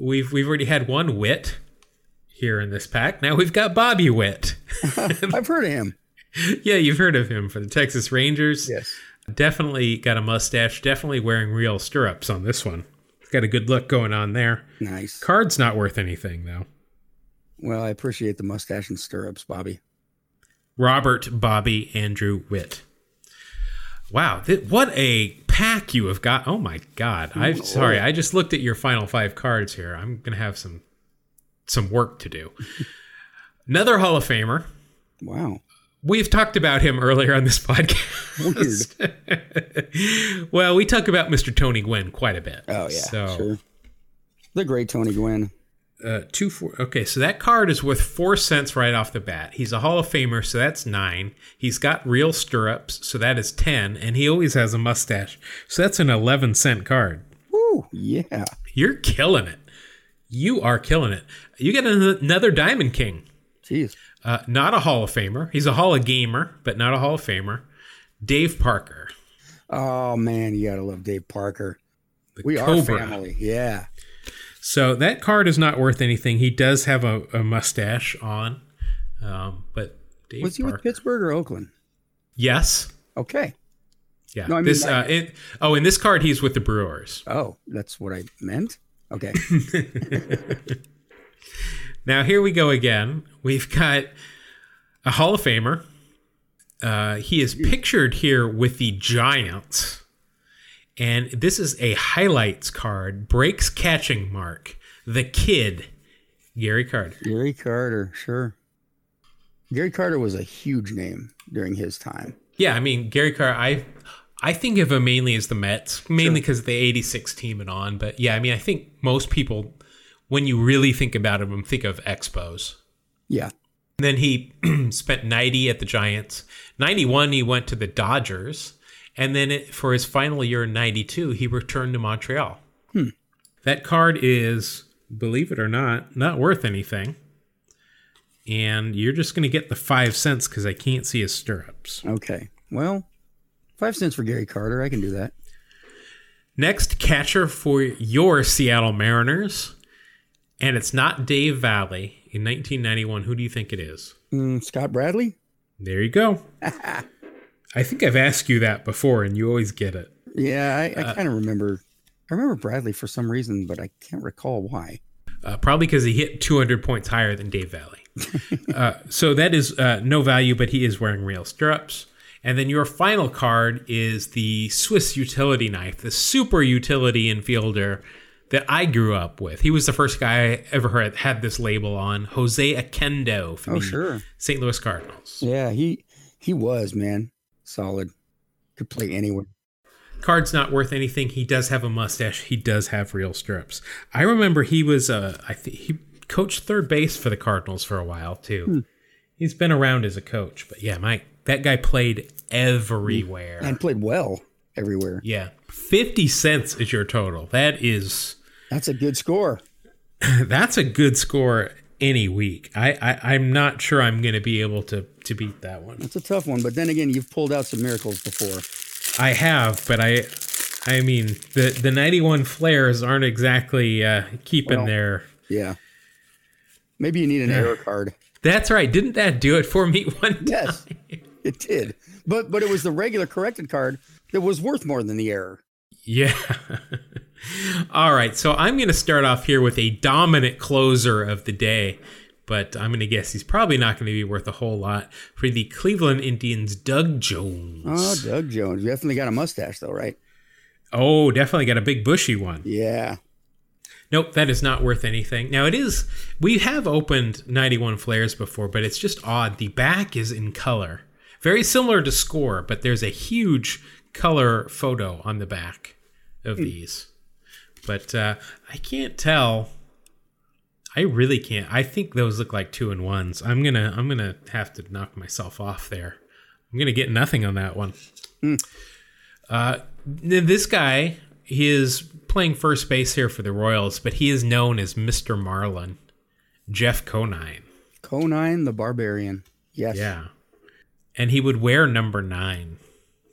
we've we've already had one wit here in this pack. Now we've got Bobby Witt. I've heard of him. yeah, you've heard of him for the Texas Rangers. Yes. Definitely got a mustache. Definitely wearing real stirrups on this one. Got a good look going on there. Nice. Card's not worth anything though. Well, I appreciate the mustache and stirrups, Bobby. Robert Bobby Andrew Witt. Wow, th- what a pack you have got! Oh my God, I'm mm, sorry. Oh. I just looked at your final five cards here. I'm gonna have some some work to do. Another Hall of Famer. Wow. We've talked about him earlier on this podcast. well, we talk about Mr. Tony Gwynn quite a bit. Oh yeah. so Sure. The great Tony Gwynn. uh, two four. Okay, so that card is worth four cents right off the bat. He's a Hall of Famer, so that's nine. He's got real stirrups, so that is ten, and he always has a mustache, so that's an eleven cent card. Woo. Yeah. You're killing it. You are killing it. You get another Diamond King. Jeez. Uh, not a Hall of Famer. He's a Hall of Gamer, but not a Hall of Famer. Dave Parker. Oh man, you gotta love Dave Parker. the We are family. Yeah. So that card is not worth anything. He does have a, a mustache on, um, but Dave Was he Parker. with Pittsburgh or Oakland? Yes. Okay. Yeah. No, I mean this. Uh, it, oh, in this card, he's with the Brewers. Oh, that's what I meant. Okay. Now here we go again. We've got a Hall of Famer. Uh, he is pictured here with the Giants, and this is a highlights card. Breaks catching mark. The kid, Gary Carter. Gary Carter, sure. Gary Carter was a huge name during his time. Yeah, I mean Gary Carter. I I think of him mainly as the Mets, mainly because of the '86 team and on. But yeah, I mean I think most people, when you really think about him, think of Expos. Yeah. And Then he spent 90 at the Giants. 91, he went to the Dodgers. And then it, for his final year in 92, he returned to Montreal. Hmm. That card is, believe it or not, not worth anything. And you're just going to get the five cents because I can't see his stirrups. Okay. Well, five cents for Gary Carter. I can do that. Next catcher for your Seattle Mariners. And it's not Dave Valle in 1991. Who do you think it is? Mm, Scott Bradley? There you go. I think I've asked you that before, and you always get it. Yeah, I, Uh, I kind of remember. I remember Bradley for some reason, but I can't recall why. Uh, probably because he hit 200 points higher than Dave Valle. uh, so that is uh, no value, but he is wearing real stirrups. And then your final card is the Swiss utility knife, the super utility infielder that I grew up with. He was the first guy I ever heard had this label on, Jose Oquendo from Oh, the sure. St. Louis Cardinals. Yeah, he he was man, solid. Could play anywhere. Card's not worth anything. He does have a mustache. He does have real strips. I remember he was uh, I think he coached third base for the Cardinals for a while too. He's been around as a coach, but yeah, Mike, that guy played everywhere. and played well everywhere. yeah, fifty cents is your total. That is That's a good score. that's a good score. any week. I, I I'm not sure I'm going to be able to to beat that one. It's a tough one, but then again, you've pulled out some miracles before. I have, but I I mean the the 91 Fleers aren't exactly uh, keeping Well- their. Yeah. Maybe you need an error card. That's right. Didn't that do it for me one time? Yes, it did. But but it was the regular corrected card that was worth more than the error. Yeah. All right. So I'm going to start off here with a dominant closer of the day, but I'm going to guess he's probably not going to be worth a whole lot for the Cleveland Indians, Doug Jones. Oh, Doug Jones. You definitely got a mustache though, right? Oh, definitely got a big bushy one. Yeah. Nope, that is not worth anything. Now it is. We have opened 91 Fleers before, but it's just odd. The back is in color, very similar to score, but there's a huge color photo on the back of hmm. these. But uh, I can't tell. I really can't. I think those look like two and ones. I'm gonna. I'm gonna have to knock myself off there. I'm gonna get nothing on that one. Uh, this guy, he is playing first base here for the Royals, but he is known as Mr. Marlin, Jeff Conine. Conine the Barbarian. Yes. Yeah. And he would wear number nine.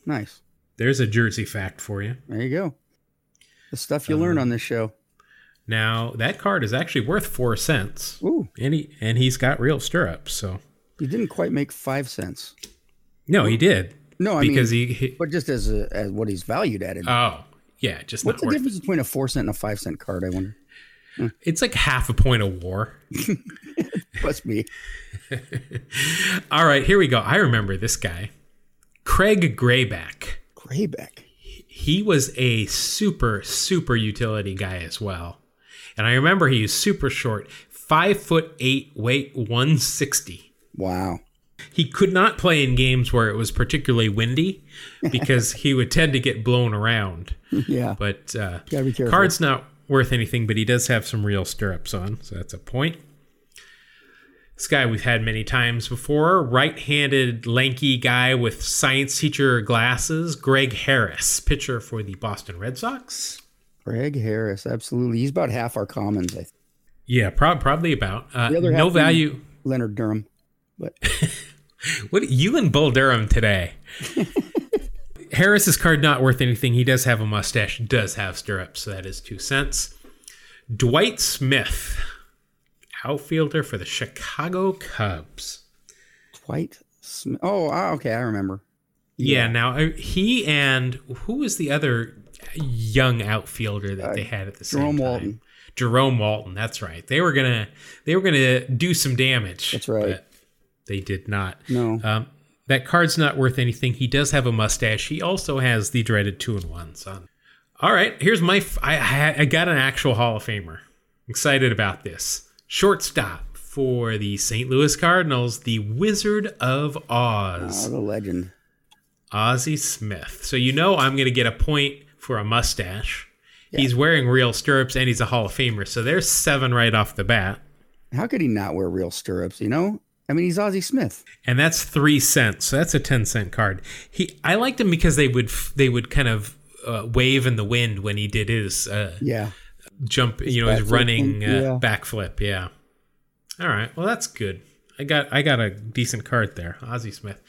Nice. There's a jersey fact for you. There you go. The stuff you learn on um, this show. Now, that card is actually worth four cents. Ooh, And he and he's got real stirrups, so he didn't quite make five cents. no, he did. No, I because mean, he, he but just as a, as what he's valued at it. Oh, yeah, just What's the difference between a four cent and a five cent card? I wonder. Hmm. It's like half a point of war. Must me. All right, here we go. I remember this guy. Craig Grebeck. Grebeck. He was a super super utility guy as well and i remember he was super short five foot eight weight 160 Wow. he could not play in games where it was particularly windy because he would tend to get blown around Yeah. but uh, Gotta be careful. card's not worth anything but he does have some real stirrups on so that's a point this guy we've had many times before right-handed lanky guy with science teacher glasses greg harris pitcher for the boston red sox Greg Harris. Absolutely. He's about half our commons. I think. yeah prob- probably about uh, The other no value Leonard Durham. But what you and bull durham today harris's card not worth anything he does have a mustache does have stirrups so that is two cents dwight smith outfielder for the chicago cubs Dwight Smith. Oh, ah, okay. I remember. Yeah. now uh, he and who was the other young outfielder that they had at the same Uh, Jerome time? Walton. Jerome Walton. That's right. They were gonna they were gonna do some damage. That's right. but they did not. No. Um, that card's not worth anything. He does have a mustache. He also has the dreaded two and one son. All right, here's my. F- I, I I got an actual Hall of Famer. Excited about this. Shortstop for the St. Louis Cardinals, the Wizard of Oz. Oh, the legend. Ozzie Smith. So you know I'm going to get a point for a mustache. He's wearing real stirrups and he's a Hall of Famer. So there's seven right off the bat. How could he not wear real stirrups? You know, I mean, he's Ozzie Smith. And that's three cents. So that's a ten cent card. He, I liked him because they would they would kind of uh, wave in the wind when he did his uh, Yeah. Jump. You know, his running thing, uh, yeah. backflip. Yeah. All right. Well, that's good. I got I got a decent card there, Ozzie Smith.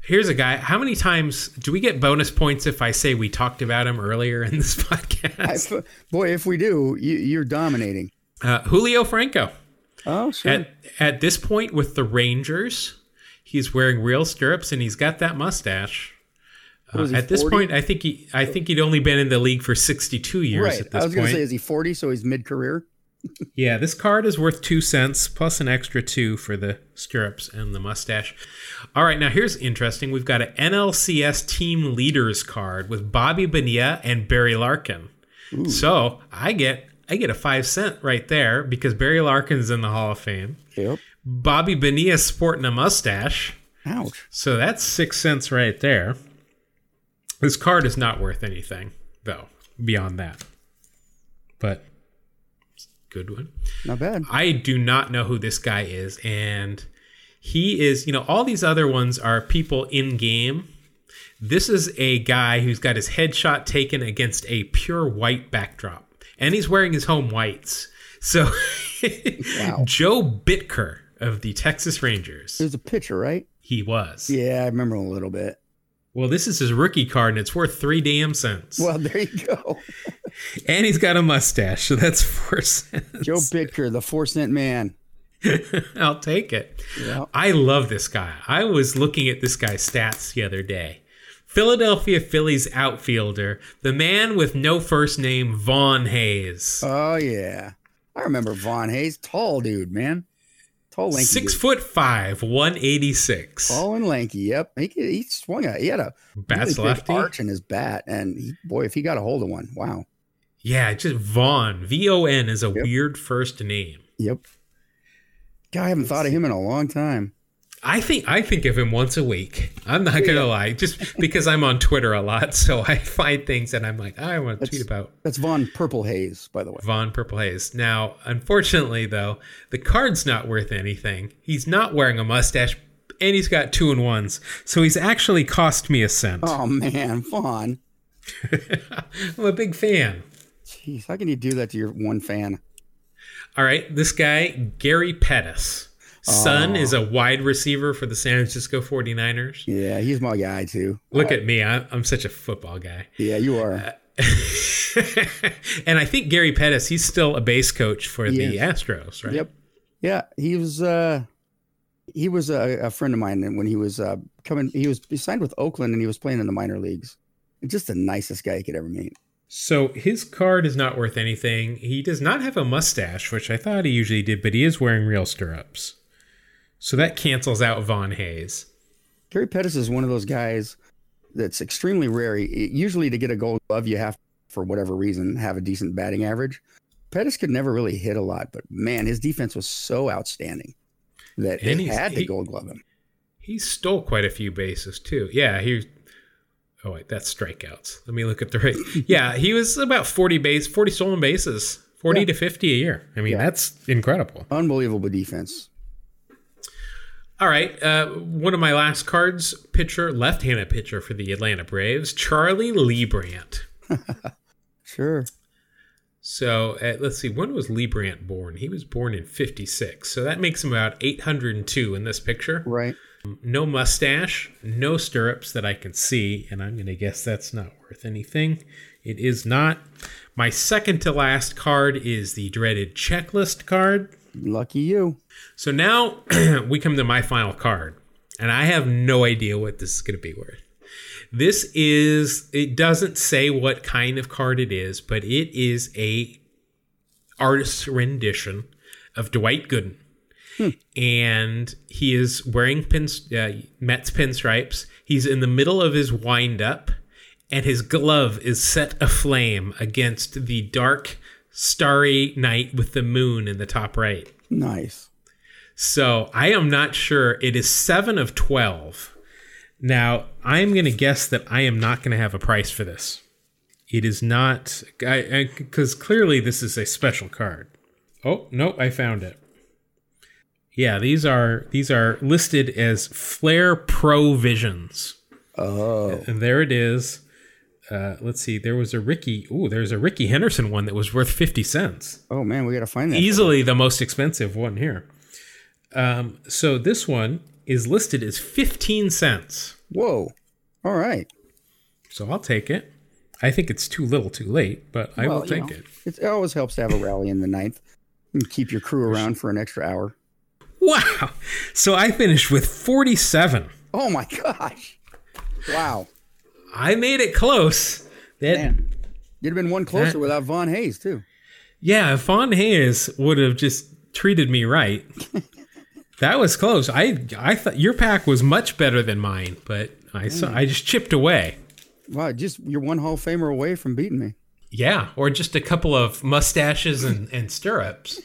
Here's a guy. How many times do we get bonus points if I say we talked about him earlier in this I, podcast? boy, if we do, you, you're dominating. Uh, Julio Franco. Oh, sure. At at this point with the Rangers, he's wearing real stirrups and he's got that mustache. Uh, he at this 40? point, I think he I think he'd only been in the league for 62 years right. at this I was going to say, is he 40? So he's mid career? Yeah, this card is worth two cents plus an extra two for the stirrups and the mustache. All right, now here's interesting. We've got an NLCS team leaders card with Bobby Bonilla and Barry Larkin. So I get I get a five cent right there because Barry Larkin's in the Hall of Fame. Yep. Bobby Bonilla's sporting a mustache. Ouch. So that's six cents right there. This card is not worth anything, though, beyond that. But good one. Not bad. I do not know who this guy is, and he is, you know, all these other ones are people in game. This is a guy who's got his headshot taken against a pure white backdrop, and he's wearing his home whites. So, Wow. Joe Bitker of the Texas Rangers. There's a pitcher, right? He was. Yeah, I remember a little bit. Well, this is his rookie card, and it's worth three damn cents. Well, there you go. and he's got a mustache, so that's four cents. Joe Bitker, the four cent man. I'll take it. Yeah. I love this guy. I was looking at this guy's stats the other day. Philadelphia Phillies outfielder, the man with no first name, Von Hayes. Oh yeah, I remember Von Hayes, tall dude, man, tall lanky, Six dude. foot five, 186. tall and lanky. Yep, he he swung a he had a Bats really lefty. arch in his bat, and he, boy, if he got a hold of one, wow. Yeah, just Von. V O N is a Yep. weird first name. Yep. God, I haven't thought of him in a long time. I think I think of him once a week. I'm not gonna lie, just because I'm on Twitter a lot, so I find things and I'm like, I want to That's- tweet about That's Von Purple Haze, by the way. Von Purple Haze. Now, unfortunately, though, the card's not worth anything. He's not wearing a mustache, and he's got two and ones, so he's actually cost me a cent. Oh man, Von. I'm a big fan. Jeez, how can you do that to your one fan? All right, this guy, Gary Pettis. Son is a wide receiver for the San Francisco 49ers. Yeah, he's my guy too. Look at me. I, I'm such a football guy. Yeah, you are. and I think Gary Pettis, he's still a base coach for the Yes. Astros, right? Yep. Yeah, he was. uh He was a, a friend of mine, and when he was uh coming, he was he signed with Oakland, and he was playing in the minor leagues. Just the nicest guy you could ever meet. So his card is not worth anything. He does not have a mustache, which I thought he usually did, but he is wearing real stirrups. So that cancels out Von Hayes. Gary Pettis is one of those guys that's extremely rare. Usually, to get a gold glove, you have, for whatever reason, have a decent batting average. Pettis could never really hit a lot, but man, his defense was so outstanding that And they had to he- gold glove him. He stole quite a few bases too. Yeah, he. Oh wait, that's strikeouts. Let me look at the rate. Yeah, he was about forty base, forty stolen bases, forty Yeah. to fifty a year. I mean, Yeah. that's incredible. Unbelievable defense. All right, uh, one of my last cards, pitcher, left-handed pitcher for the Atlanta Braves, Charlie Liebrandt. Sure. So uh, let's see, when was Liebrandt born? He was born in 56. So that makes him about 802 in this picture. Right. No mustache, no stirrups that I can see, and I'm going to guess that's not worth anything. It is not. My second to last card is the dreaded checklist card. Lucky you. So now we come to my final card, and I have no idea what this is going to be worth. This is it doesn't say what kind of card it is, but it is a artist's rendition of Dwight Gooden. And he is wearing pins, uh, Mets pinstripes. He's in the middle of his windup, and his glove is set aflame against the dark, starry night with the moon in the top right. Nice. So I am not sure. It is seven of 12. Now, I'm going to guess that I am not going to have a price for this. It is not, because clearly this is a special card. Oh, no, I found it. Yeah, these are these are listed as Flare Pro Visions. Oh, And there it is. Uh, let's see. There was a Rickey. Ooh, there's a Rickey Henderson one that was worth 50 cents oh man, we got to find that. easily the most expensive one here. Um, so this one is listed as 15 cents. Whoa. All right. So I'll take it. I think it's too little too late, but I Well, will you take know, it. It always helps to have a rally in the ninth. And keep your crew around for an extra hour. Wow. So I finished with 47. Oh my gosh. Wow. I made it close. That Man. You'd have been one closer That- without Von Hayes, too. yeah, Von Hayes would have just treated me right. that was close. I I thought your pack was much better than mine, but I saw hmm. I just chipped away. Wow, just you're one Hall of Famer away from beating me. Yeah, or just a couple of mustaches and, and stirrups.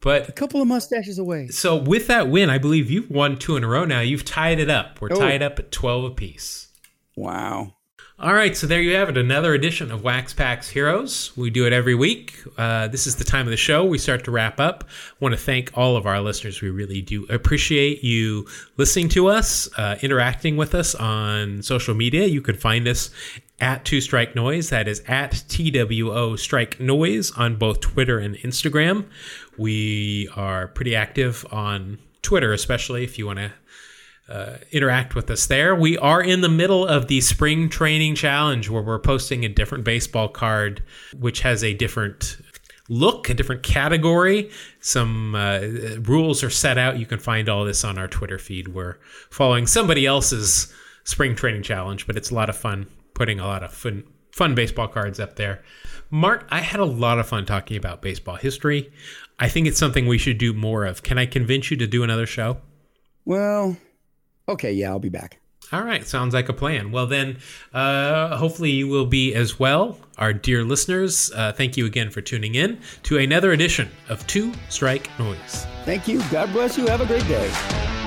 But A couple of mustaches away. So with that win, I believe you've won two in a row now. You've tied it up. We're Oh. tied up at 12 apiece. Wow. All right, so there you have it. Another edition of Wax Packs Heroes. We do it every week. Uh, this is the time of the show. We start to wrap up. want to thank all of our listeners. We really do appreciate you listening to us, uh, interacting with us on social media. You can find us at Two Strike Noise. That is at TWO Strike Noise on both Twitter and Instagram. We are pretty active on Twitter, especially if you want to uh, interact with us there. We are in the middle of the spring training challenge where we're posting a different baseball card, which has a different look, a different category. Some uh, rules are set out. You can find all this on our Twitter feed. We're following somebody else's spring training challenge, but it's a lot of fun putting a lot of fun, fun baseball cards up there. Mark, I had a lot of fun talking about baseball history. I think it's something we should do more of. Can I convince you to do another show? Well, okay, yeah, I'll be back. All right, sounds like a plan. Well, then, uh, hopefully you will be as well. Our dear listeners, uh, thank you again for tuning in to another edition of Two Strike Noise. Thank you. God bless you. Have a great day.